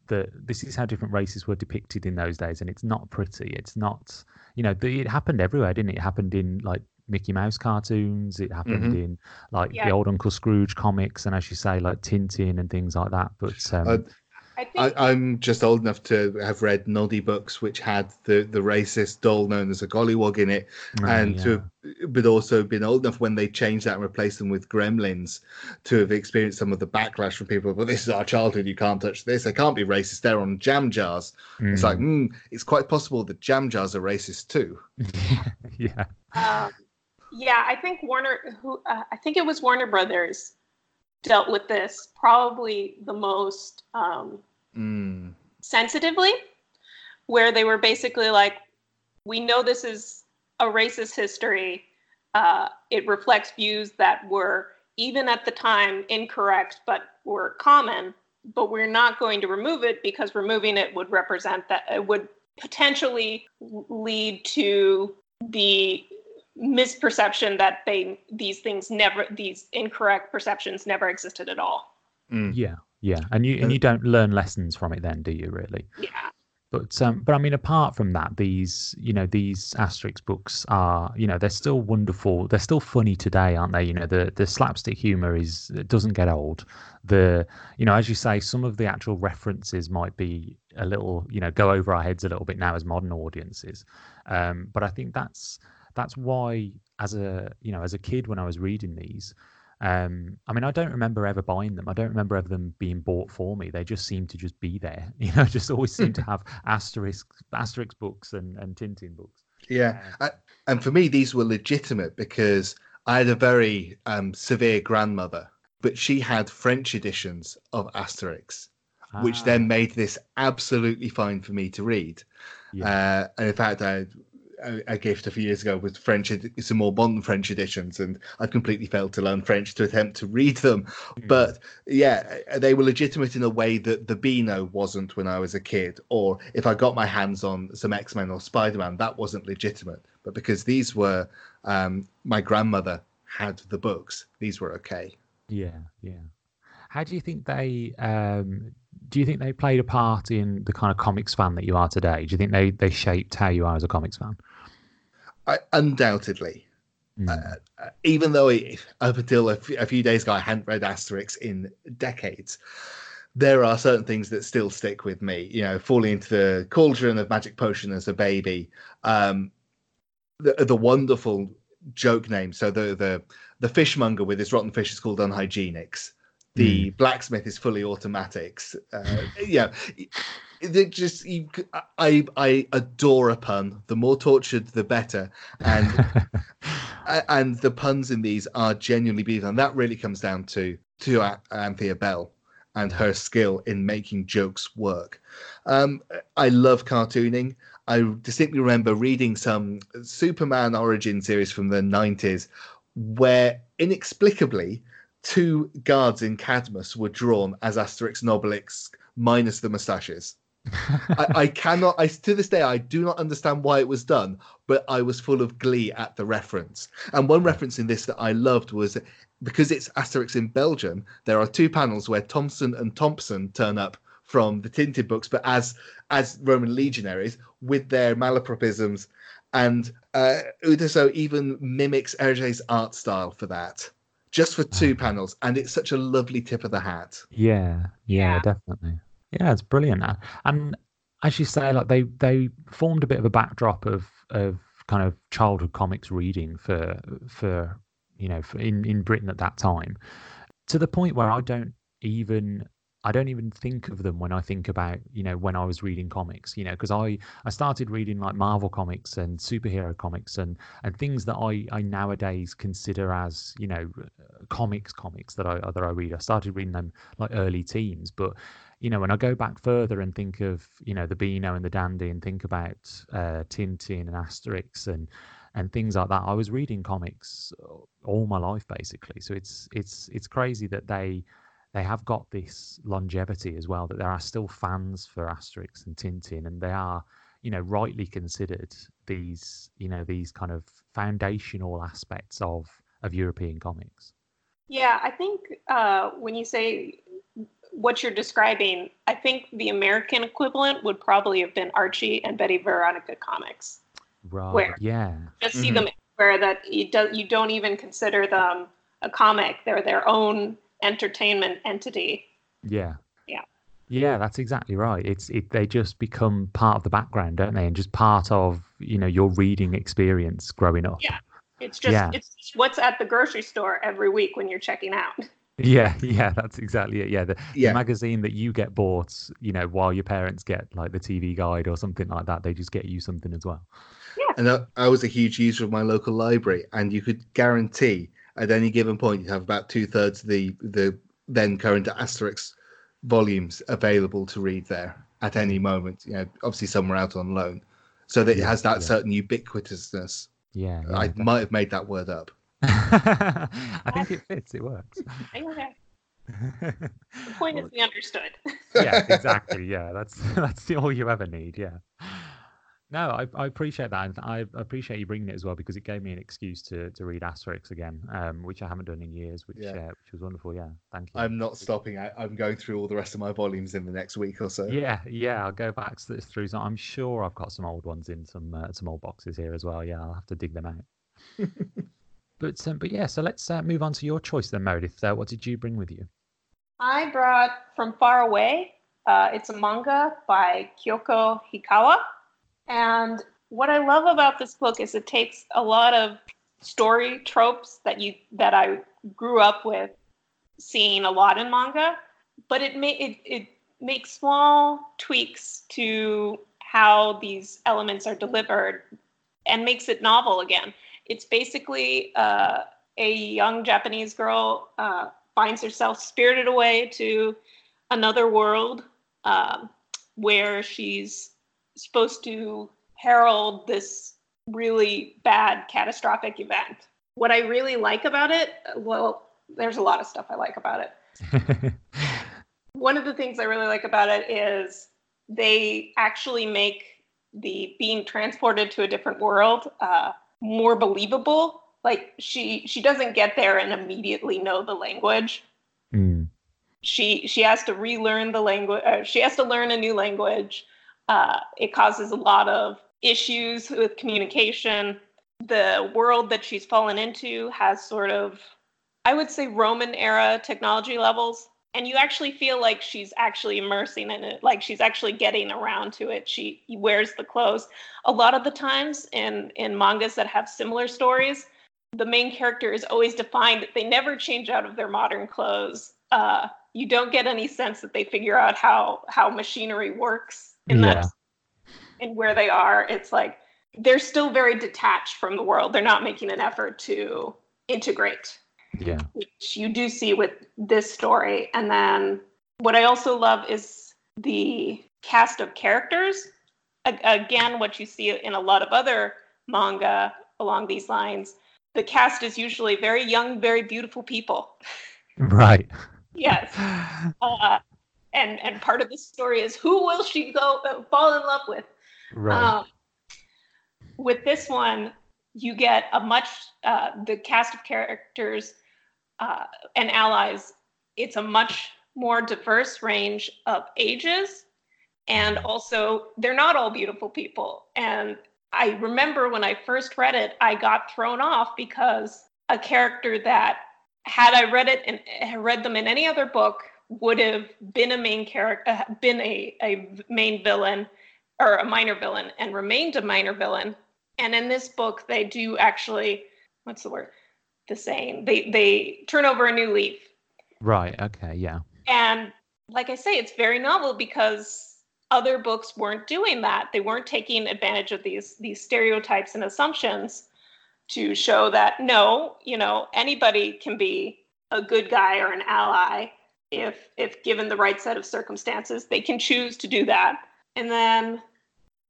the this is how different races were depicted in those days, and it's not pretty. It's not, you know, the, it happened everywhere, didn't it? It happened in like Mickey Mouse cartoons. It happened Mhm. in like Yeah. the old Uncle Scrooge comics, and as you say, like Tintin and things like that. But um, Uh, i think I, I'm just old enough to have read Noddy books, which had the, the racist doll known as a gollywog in it, uh, and yeah. to have, but also been old enough when they changed that and replaced them with gremlins to have experienced some of the backlash from people. Well, this is our childhood. You can't touch this. They can't be racist. They're on jam jars. It's like, Mm. mm, it's quite possible that jam jars are racist too. <laughs> yeah, Um, yeah, I think Warner, who uh, I think it was Warner Brothers, dealt with this probably the most um, Mm. sensitively, where they were basically like, "We know this is a racist history. Uh, it reflects views that were even at the time incorrect, but were common. But we're not going to remove it because removing it would represent that it would potentially lead to the misperception that they these things never these incorrect perceptions never existed at all Mm. yeah, yeah. And you and you don't learn lessons from it, then, do you? Really? yeah But um, but I mean, apart from that, these you know these Asterix books are you know they're still wonderful. They're still funny today, aren't they? You know the the slapstick humor is it doesn't get old. The you know as you say, some of the actual references might be a little you know go over our heads a little bit now as modern audiences. Um, but I think that's that's why as a you know as a kid when I was reading these. Um, I mean, I don't remember ever buying them. I don't remember ever them being bought for me. They just seem to just be there. <laughs> You know, just always seem to <laughs> have Asterix Asterix books and, and Tintin books. Yeah, I, and for me, these were legitimate because I had a very um, severe grandmother, but she had French editions of Asterix, which Ah, then made this absolutely fine for me to read. yeah. Uh, and in fact, I a, a gift a few years ago with French, some more modern French editions, and I completely failed to learn French to attempt to read them. Mm. But yeah, uh, they were legitimate in a way that the Beano wasn't when I was a kid, or if I got my hands on some X Men or Spider Man, that wasn't legitimate. But because these were, um, my grandmother had the books, these were okay. Yeah, yeah. How do you think they? Um, do you think they played a part in the kind of comics fan that you are today? Do you think they they shaped how you are as a comics fan? I, undoubtedly, Mm. uh, even though it, up until a few, a few days ago I hadn't read Asterix in decades, there are certain things that still stick with me. You know, falling into the cauldron of magic potion as a baby, um, the the wonderful joke name. So the the the fishmonger with his rotten fish is called Unhygienix. The blacksmith is Fulliautomatix. Uh, yeah, it just you, I I adore a pun. The more tortured, the better. And <laughs> and the puns in these are genuinely beautiful, and that really comes down to to Anthea Bell and her skill in making jokes work. Um, I love cartooning. I distinctly remember reading some Superman origin series from the '90s, where inexplicably two guards in Cadmus were drawn as Asterix and Obelix minus the moustaches. I, I <laughs> cannot. I to this day I do not understand why it was done, but I was full of glee at the reference. And one reference in this that I loved was because it's Asterix in Belgium. There are two panels where Thomson and Thompson turn up from the Tintin books, but as as Roman legionaries with their malapropisms, and uh, Uderzo even mimics Hergé's art style for that, just for two panels, and it's such a lovely tip of the hat. Yeah, yeah, Yeah. definitely. Yeah, it's brilliant. Uh, And as you say, like they they formed a bit of a backdrop of of kind of childhood comics reading for for you know for in in Britain at that time, to the point where I don't even I don't even think of them when I think about you know when I was reading comics. You know, because I I started reading like Marvel comics and superhero comics and and things that I I nowadays consider as you know comics comics that I that I read. I started reading them like early teens, but you know when I go back further and think of you know the Beano and the Dandy and think about uh, Tintin and Asterix and and things like that, I was reading comics all my life basically. So it's it's it's crazy that they they have got this longevity as well. That there are still fans for Asterix and Tintin, and they are you know rightly considered these you know these kind of foundational aspects of of European comics. Yeah, I think uh, when you say what you're describing, I think the American equivalent would probably have been Archie and Betty Veronica comics. Right. Where? Yeah. Just see Mhm. them where that you don't you don't even consider them a comic; they're their own entertainment entity. Yeah. Yeah. Yeah, that's exactly right. It's it they just become part of the background, don't they? And just part of, you know, your reading experience growing up. Yeah. It's just Yeah. it's just what's at the grocery store every week when you're checking out. Yeah, <laughs> yeah, that's exactly it. Yeah, the, the magazine that you get bought, you know, while your parents get like the TV guide or something like that, they just get you something as well. Yeah. And I, I was a huge user of my local library, and you could guarantee at any given point you have about two thirds of the the then current Asterix volumes available to read there at any moment. You know, obviously some were out on loan, so that it has that yeah. certain ubiquitousness. Yeah. yeah I might have made that word up. <laughs> I think it fits, it works. Okay. <laughs> The point is we understood. yeah, exactly. Yeah, that's <laughs> that's the all you ever need. Yeah. No, I, I appreciate that, and I appreciate you bringing it as well because it gave me an excuse to, to read Asterix again, um, which I haven't done in years, which Yeah. uh, which was wonderful. Yeah, thank you. I'm not stopping. I, I'm going through all the rest of my volumes in the next week or so. Yeah, yeah, I'll go back to this through. Some, I'm sure I've got some old ones in some uh, some old boxes here as well. Yeah, I'll have to dig them out. <laughs> but um, but yeah, so let's uh, move on to your choice then, Meredith. Uh, what did you bring with you? I brought From Far Away. Uh, it's a manga by Kyoko Hikawa. And what I love about this book is it takes a lot of story tropes that you that I grew up with seeing a lot in manga, but it ma- it, it makes small tweaks to how these elements are delivered and makes it novel again. It's basically uh, a young Japanese girl uh, finds herself spirited away to another world um, where she's supposed to herald this really bad catastrophic event. What I really like about it, well, there's a lot of stuff I like about it. <laughs> One of the things I really like about it is they actually make the being transported to a different world uh, more believable. Like she she doesn't get there and immediately know the language Mm, she she has to relearn the language uh, she has to learn a new language uh, it causes a lot of issues with communication. The world that she's fallen into has sort of i would say roman era technology levels. And you actually feel like she's actually immersing in it like she's actually getting around to it. She wears the clothes. A lot of the times in in mangas that have similar stories the main character is always defined they never change out of their modern clothes. Uh, you don't get any sense that they figure out how how machinery works in Yeah. that and where they are it's like they're still very detached from the world they're not making an effort to integrate yeah. which you do see with this story. And then what I also love is the cast of characters. A- again, what you see in a lot of other manga along these lines, the cast is usually very young, very beautiful people. Right. Yes. <laughs> Uh, and and part of the story is who will she go uh, fall in love with? Right. Um, with this one, you get a much uh, the cast of characters uh, and allies. It's a much more diverse range of ages, and also they're not all beautiful people. And I remember when I first read it, I got thrown off because a character that had I read it and read them in any other book would have been a main character, uh, been a, a main villain or a minor villain and remained a minor villain. And in this book, they do actually, what's the word? The saying they they turn over a new leaf. Right. Okay. Yeah. And like I say, it's very novel because other books weren't doing that. They weren't taking advantage of these these stereotypes and assumptions to show that no, you know, anybody can be a good guy or an ally if if given the right set of circumstances. They can choose to do that. And then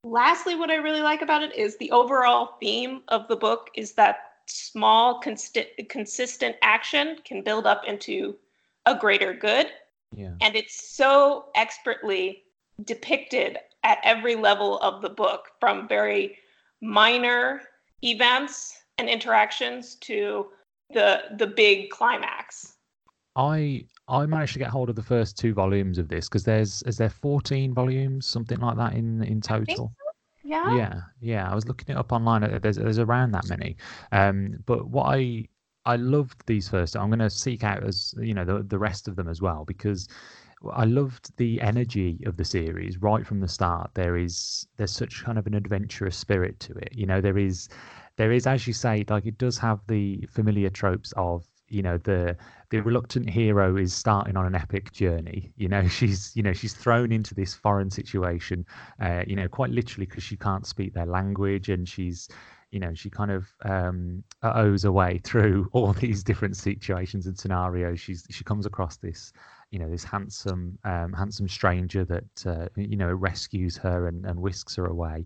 lastly what I really like about it is the overall theme of the book is that small consti- consistent action can build up into a greater good Yeah. and it's so expertly depicted at every level of the book from very minor events and interactions to the the big climax I I managed to get hold of the first two volumes of this because there's is there 14 volumes something like that in in total. yeah Yeah, yeah. I was looking it up online. uh, There's there's around that many. Um, but what I I loved these first. I'm going to seek out as you know the the rest of them as well because I loved the energy of the series right from the start. There is there's such kind of an adventurous spirit to it. You know, there is there is as you say like it does have the familiar tropes of you know the the reluctant hero is starting on an epic journey. You know <laughs> she's you know she's thrown into this foreign situation uh, you know quite literally because she can't speak their language and she's you know she kind of um owes her way <laughs> through all these different situations and scenarios. She's she comes across this you know this handsome um handsome stranger that uh, you know rescues her and, and whisks her away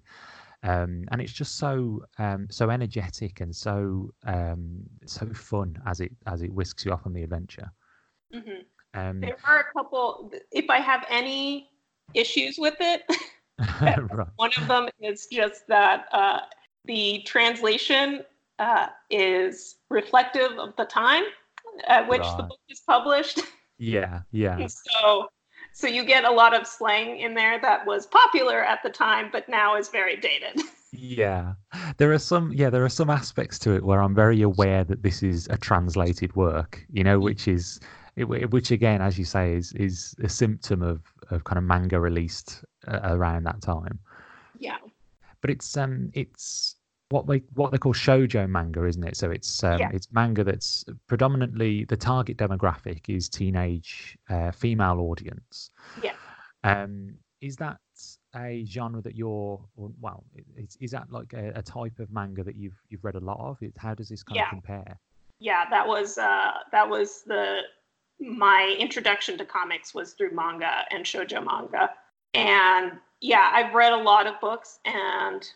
um, and it's just so um, so energetic and so um, so fun as it as it whisks you off on the adventure. Mhm. Um, there are a couple if i have any issues with it <laughs> <laughs> right. one of them is just that uh, the translation uh, is reflective of the time at which the book is published Yeah, yeah, <laughs> so so you get a lot of slang in there that was popular at the time but now is very dated <laughs> yeah. There are some yeah there are some aspects to it where I'm very aware that this is a translated work. You know, which is which again, as you say, is is a symptom of of kind of manga released uh, around that time. yeah but it's um it's what they what they call shojo manga, isn't it? So it's um, Yeah. it's manga that's predominantly the target demographic is teenage uh, female audience. Yeah. Um, is that a genre that you're well? Is, is that like a, a type of manga that you've you've read a lot of? It, how does this kind Yeah. of compare? yeah that was uh that was the my introduction to comics was through manga and shojo manga and yeah i've read a lot of books and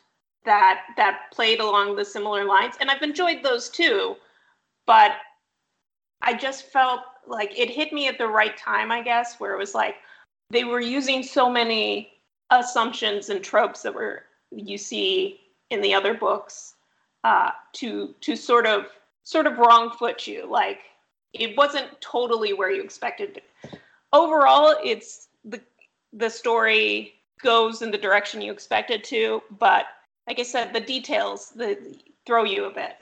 that that played along the similar lines and i've enjoyed those too but i just felt like it hit me at the right time i guess where it was like they were using so many assumptions and tropes that were you see in the other books uh, to to sort of sort of wrong foot you like it wasn't totally where you expected it. overall it's the the story goes in the direction you expect it to but like i said the details the throw you a bit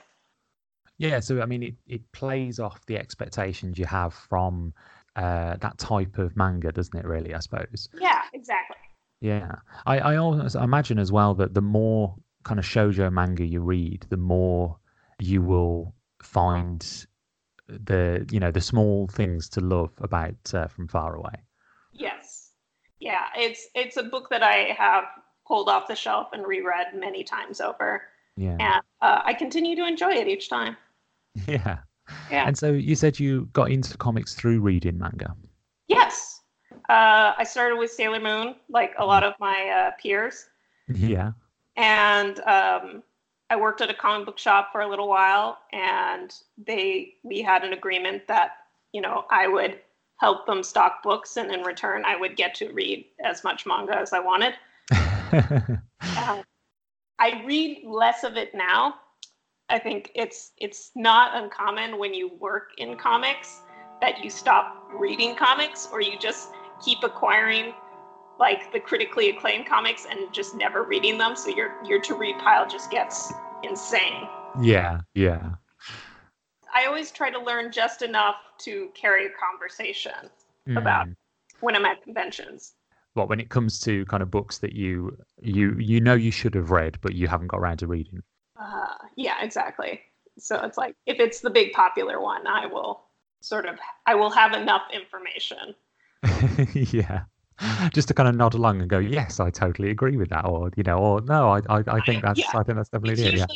Yeah, so I mean, it, it plays off the expectations you have from uh, that type of manga, doesn't it? Really, I suppose. yeah exactly Yeah, I I always imagine as well that the more kind of shoujo manga you read, the more you will find the you know the small things to love about uh, from far away. yes yeah it's it's a book that i have pulled off the shelf and reread many times over Yeah, and uh, i continue to enjoy it each time <laughs> yeah. Yeah. And so you said you got into comics through reading manga. yes uh, i started with sailor moon like a lot of my uh, peers Yeah, and um, I worked at a comic book shop for a little while, and they we had an agreement that you know I would help them stock books, and in return, I would get to read as much manga as I wanted. Uh, I read less of it now. I think it's it's not uncommon when you work in comics that you stop reading comics or you just keep acquiring like the critically acclaimed comics and just never reading them so your your to read pile just gets insane. yeah, yeah. I always try to learn just enough to carry a conversation about Mm. when I'm at conventions. What when it comes to kind of books that you you you know you should have read but you haven't got around to reading. Uh, yeah, exactly. So it's like if it's the big popular one, I will sort of I will have enough information. <laughs> yeah. Just to kind of nod along and go, yes, I totally agree with that, or you know, or no, I I, I think that's Yeah. I think that's definitely it. Yeah.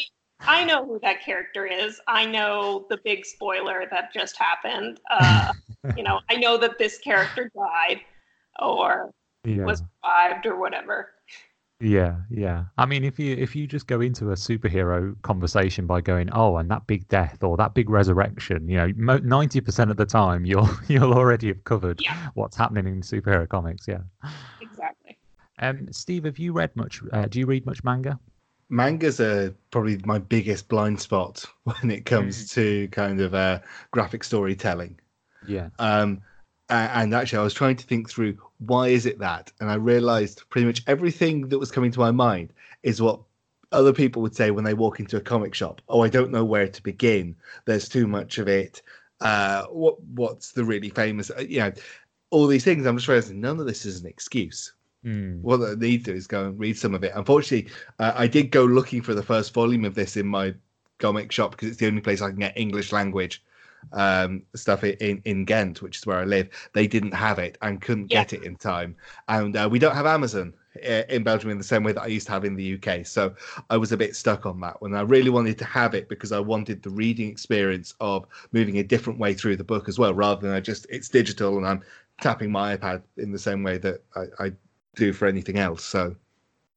I know who that character is. I know the big spoiler that just happened. Uh, <laughs> you know, I know that this character died or Yeah. was revived or whatever. Yeah, yeah. I mean, if you if you just go into a superhero conversation by going, "Oh, and that big death or that big resurrection," you know, ninety percent of the time you'll <laughs> you'll already have covered Yeah. what's happening in superhero comics. Yeah. Exactly. Um, Steve, have you read much? Uh, do you read much manga? Mangas are probably my biggest blind spot <laughs> when it comes to kind of uh, graphic storytelling. Yeah. Um, and actually, I was trying to think through why is it that, and I realized pretty much everything that was coming to my mind is what other people would say when they walk into a comic shop. Oh, I don't know where to begin. There's too much of it. Uh, what what's the really famous? uh, You know, all these things. I'm just realizing none of this is an excuse. Mm. What I need to do is go and read some of it. Unfortunately, uh, I did go looking for the first volume of this in my comic shop because it's the only place I can get English language um, stuff in in Ghent, which is where I live. They didn't have it and couldn't Yeah. get it in time, and uh, we don't have Amazon uh, in Belgium in the same way that I used to have in the UK. So I was a bit stuck on that one. I really wanted to have it because I wanted the reading experience of moving a different way through the book as well, rather than I just it's digital and I'm tapping my iPad in the same way that I, I do for anything else. So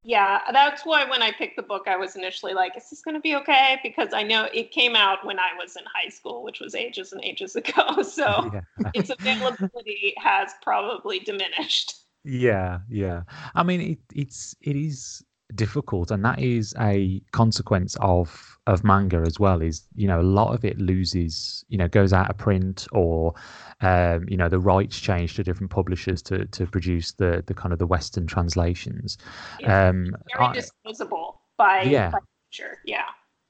Yeah, that's why when I picked the book, I was initially like, is this going to be okay? Because I know it came out when I was in high school, which was ages and ages <laughs> ago. So Yeah. its availability has probably diminished. Yeah, yeah. I mean, it, it's it is difficult, and that is a consequence of of manga as well. Is you know a lot of it loses, you know, goes out of print, or um, you know the rights change to different publishers to to produce the the kind of the Western translations. Yeah. Um, Very disposable by, Yeah. by nature. Yeah.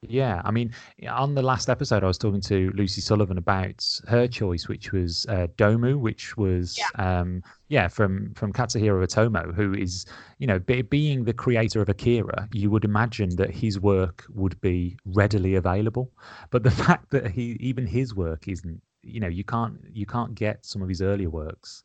Yeah, I mean, on the last episode, I was talking to Lucy Sullivan about her choice, which was uh, Domu, which was yeah, um, yeah from from Katsuhiro Otomo, who is you know be, being the creator of Akira, you would imagine that his work would be readily available, but the <laughs> fact that he even his work isn't, you know, you can't you can't get some of his earlier works.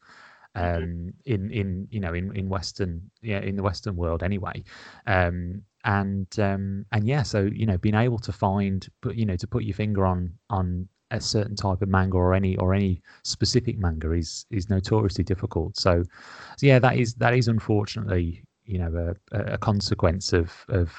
Um, in in you know in in Western yeah in the Western world anyway, um, and um, and yeah, so you know being able to find but you know to put your finger on on a certain type of manga or any or any specific manga is is notoriously difficult. So, so yeah, that is that is unfortunately you know a, a consequence of of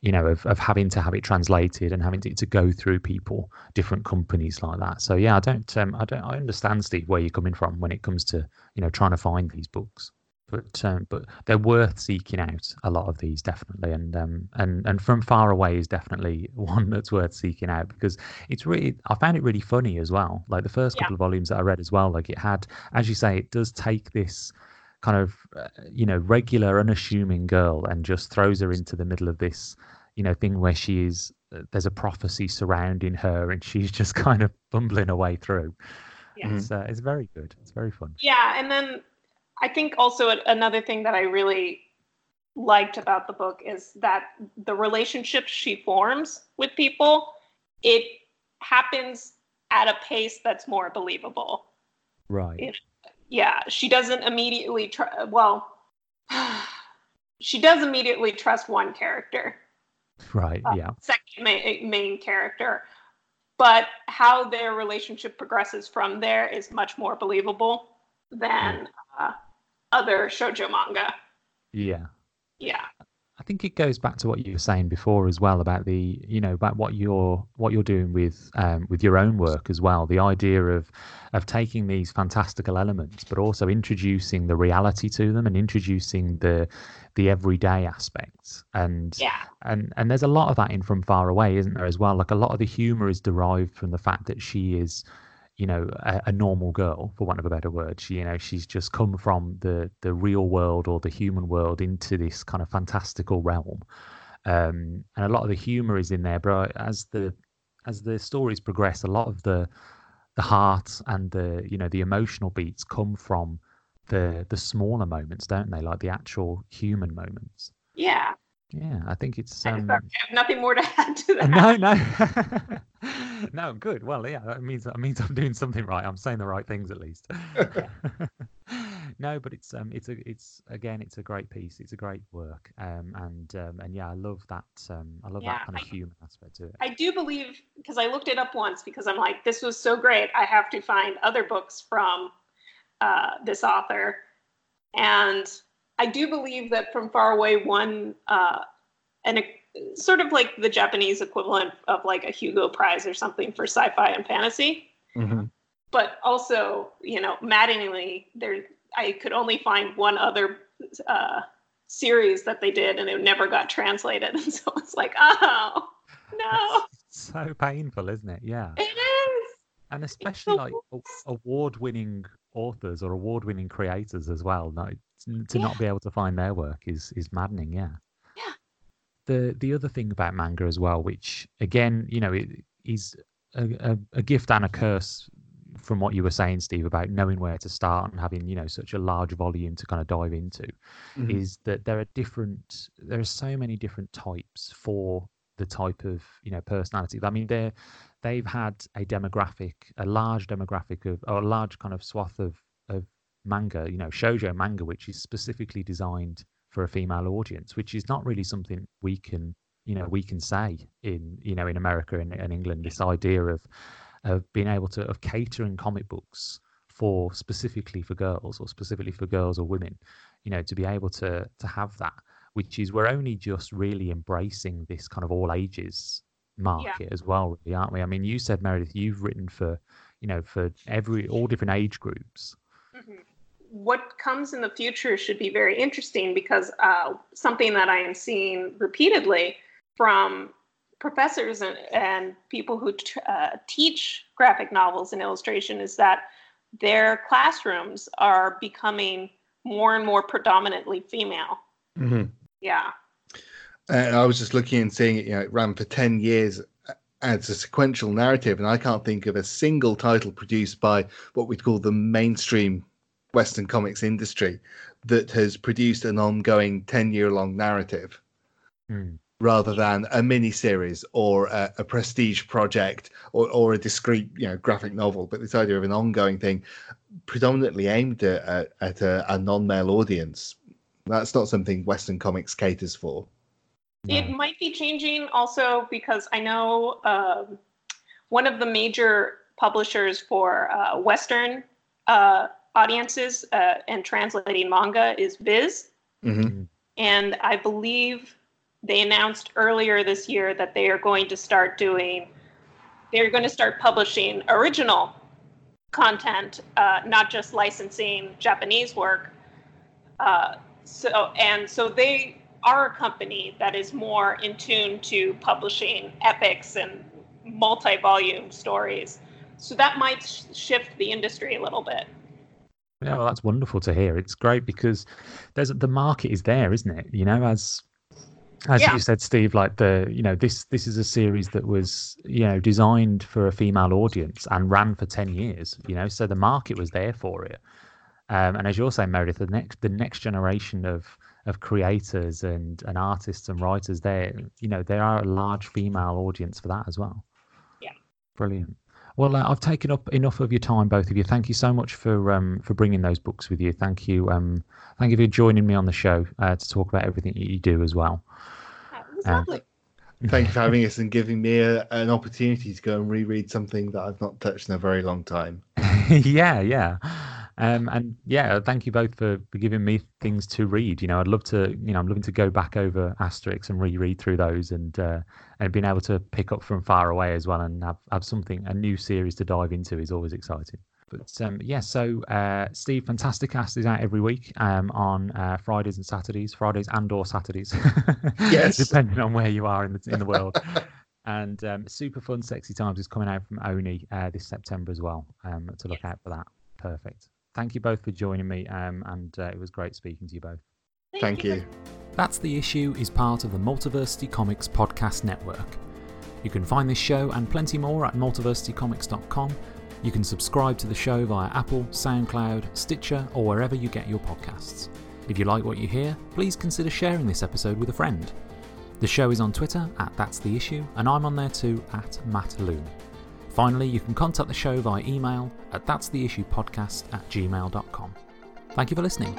you know of, of having to have it translated and having to, to go through people different companies like that. So yeah i don't um, i don't i understand steve where you're coming from when it comes to you know trying to find these books. But um, but they're worth seeking out a lot of these definitely. And um and and from far away is definitely <laughs> one that's worth seeking out because it's really i found it really funny as well. Like the first Yeah. couple of volumes that i read as well like it had as you say it does take this kind of uh, you know regular unassuming girl and just throws her into the middle of this you know thing where she is uh, there's a prophecy surrounding her and she's <laughs> just kind of bumbling her way through Yeah. Mhm. it's uh, it's very good it's very fun Yeah, and then I think also another thing that I really liked about the book is that the relationships she forms with people, it happens at a pace that's more believable. right Yeah. Yeah, she doesn't immediately tr- well <sighs> she does immediately trust one character, right uh, yeah. second main, main character, but how their relationship progresses from there is much more believable than uh, other shojo manga. yeah. Yeah, I think it goes back to what you were saying before as well about the you know about what you're what you're doing with um, with your own work as well. The idea of of taking these fantastical elements, but also introducing the reality to them and introducing the the everyday aspects. And Yeah. and and there's a lot of that in From Far Away, isn't there as well? Like a lot of the humor is derived from the fact that she is you know a, a normal girl for want of a better word. She you know she's just come from the the real world or the human world into this kind of fantastical realm. Um and a lot of the humor is in there but as the as the stories progress a lot of the the heart and the you know the emotional beats come from the the smaller moments don't they? Like the actual human moments. Yeah. Yeah i think it's I um have nothing more to <laughs> add to <laughs> that. no, no, <laughs> no. Good. Well, yeah, that means that means I'm doing something right. I'm saying the right things at least. no, but it's um, it's a it's again, it's a great piece. It's a great work. Um, and um, and yeah, I love that. Um, I love Yeah, that kind of I- human aspect to it. I do believe because I looked it up once because I'm like, this was so great. I have to find other books from uh, this author, and I do believe that From Far Away won uh, an sort of like the Japanese equivalent of like a Hugo Prize or something for sci-fi and fantasy. Mhm. But also, you know, maddeningly, there I could only find one other uh, series that they did, and it never got translated. <laughs> And so it's like, oh no, so painful, isn't it? Yeah. it is. and especially like award-winning authors or award-winning creators as well like t- to not be able to find their work is is maddening yeah Yeah. the the other thing about manga as well which again you know it is a, a, a gift and a curse from what you were saying steve about knowing where to start and having you know such a large volume to kind of dive into Mhm. is that there are different there are so many different types for the type of you know personality i mean they're they've had a demographic a large demographic of or a large kind of swath of of manga you know shoujo manga which is specifically designed for a female audience which is not really something we can you know we can say in you know in america and, and england. This idea of of being able to of catering comic books for specifically for girls or specifically for girls or women you know to be able to to have that which is we're only just really embracing this kind of all ages market as well really aren't we? I mean you said meredith you've written for you know for every all different age groups. Mhm. What comes in the future should be very interesting because uh, something that I am seeing repeatedly from professors and, and people who t- uh, teach graphic novels and illustration is that their classrooms are becoming more and more predominantly female. Mhm. Yeah. And I was just looking and seeing it, you know, it ran for 10 years as a sequential narrative, and I can't think of a single title produced by what we'd call the mainstream Western comics industry that has produced an ongoing 10 year long narrative Hmm. rather than a mini series or a, a prestige project or, or a discrete you know graphic novel. But this idea of an ongoing thing predominantly aimed at, at, at a, a non-male audience. That's not something western comics caters for. It might be changing also because I know um, one of the major publishers for uh, Western uh, audiences uh, and translating manga is Viz. Mhm. And I believe they announced earlier this year that they are going to start doing, they're going to start publishing original content, uh, not just licensing Japanese work. Uh, so, and so they are a company that is more in tune to publishing epics and multi volume stories. So that might sh- shift the industry a little bit. Yeah, well, that's wonderful to hear. It's great because there's the market is there, isn't it? You know, as as Yeah. you said, Steve, like the you know this this is a series that was you know designed for a female audience and ran for ten years. You know, so the market was there for it. Um, and as you're saying, Meredith, the next the next generation of of creators and and artists and writers, there you know there are a large female audience for that as well. Yeah. Brilliant. Well, uh, I've taken up enough of your time, both of you. Thank you so much for um, for bringing those books with you. Thank you, um, thank you for joining me on the show uh, to talk about everything that you do as well. That was Uh, lovely. thank you for <laughs> having us and giving me a, an opportunity to go and reread something that i've not touched in a very long time <laughs> yeah, yeah. Um, and yeah, thank you both for, for giving me things to read. You know, I'd love to, you know, I'm loving to go back over Asterix and reread through those and uh, and being able to pick up from far away as well and have, have something, a new series to dive into is always exciting. But um, yeah, so uh, Steve Fantasticast is out every week um, on uh, Fridays and Saturdays, Fridays and or Saturdays, <laughs> Yes. depending on where you are in the in the <laughs> world. and um, super fun, sexy times is coming out from Oni uh, this September as well. Um, to look Yes. out for that. Perfect. Thank you both for joining me, um, and uh, it was great speaking to you both. Thank you. That's the Issue is part of the Multiversity Comics podcast network. You can find this show and plenty more at multiversitycomics.com. You can subscribe to the show via Apple, SoundCloud, Stitcher, or wherever you get your podcasts. If you like what you hear, please consider sharing this episode with a friend. The show is on Twitter at That's the Issue, and I'm on there too at Matt Loon. Finally, you can contact the show via email at that's the issue podcast at gmail.com. Thank you for listening.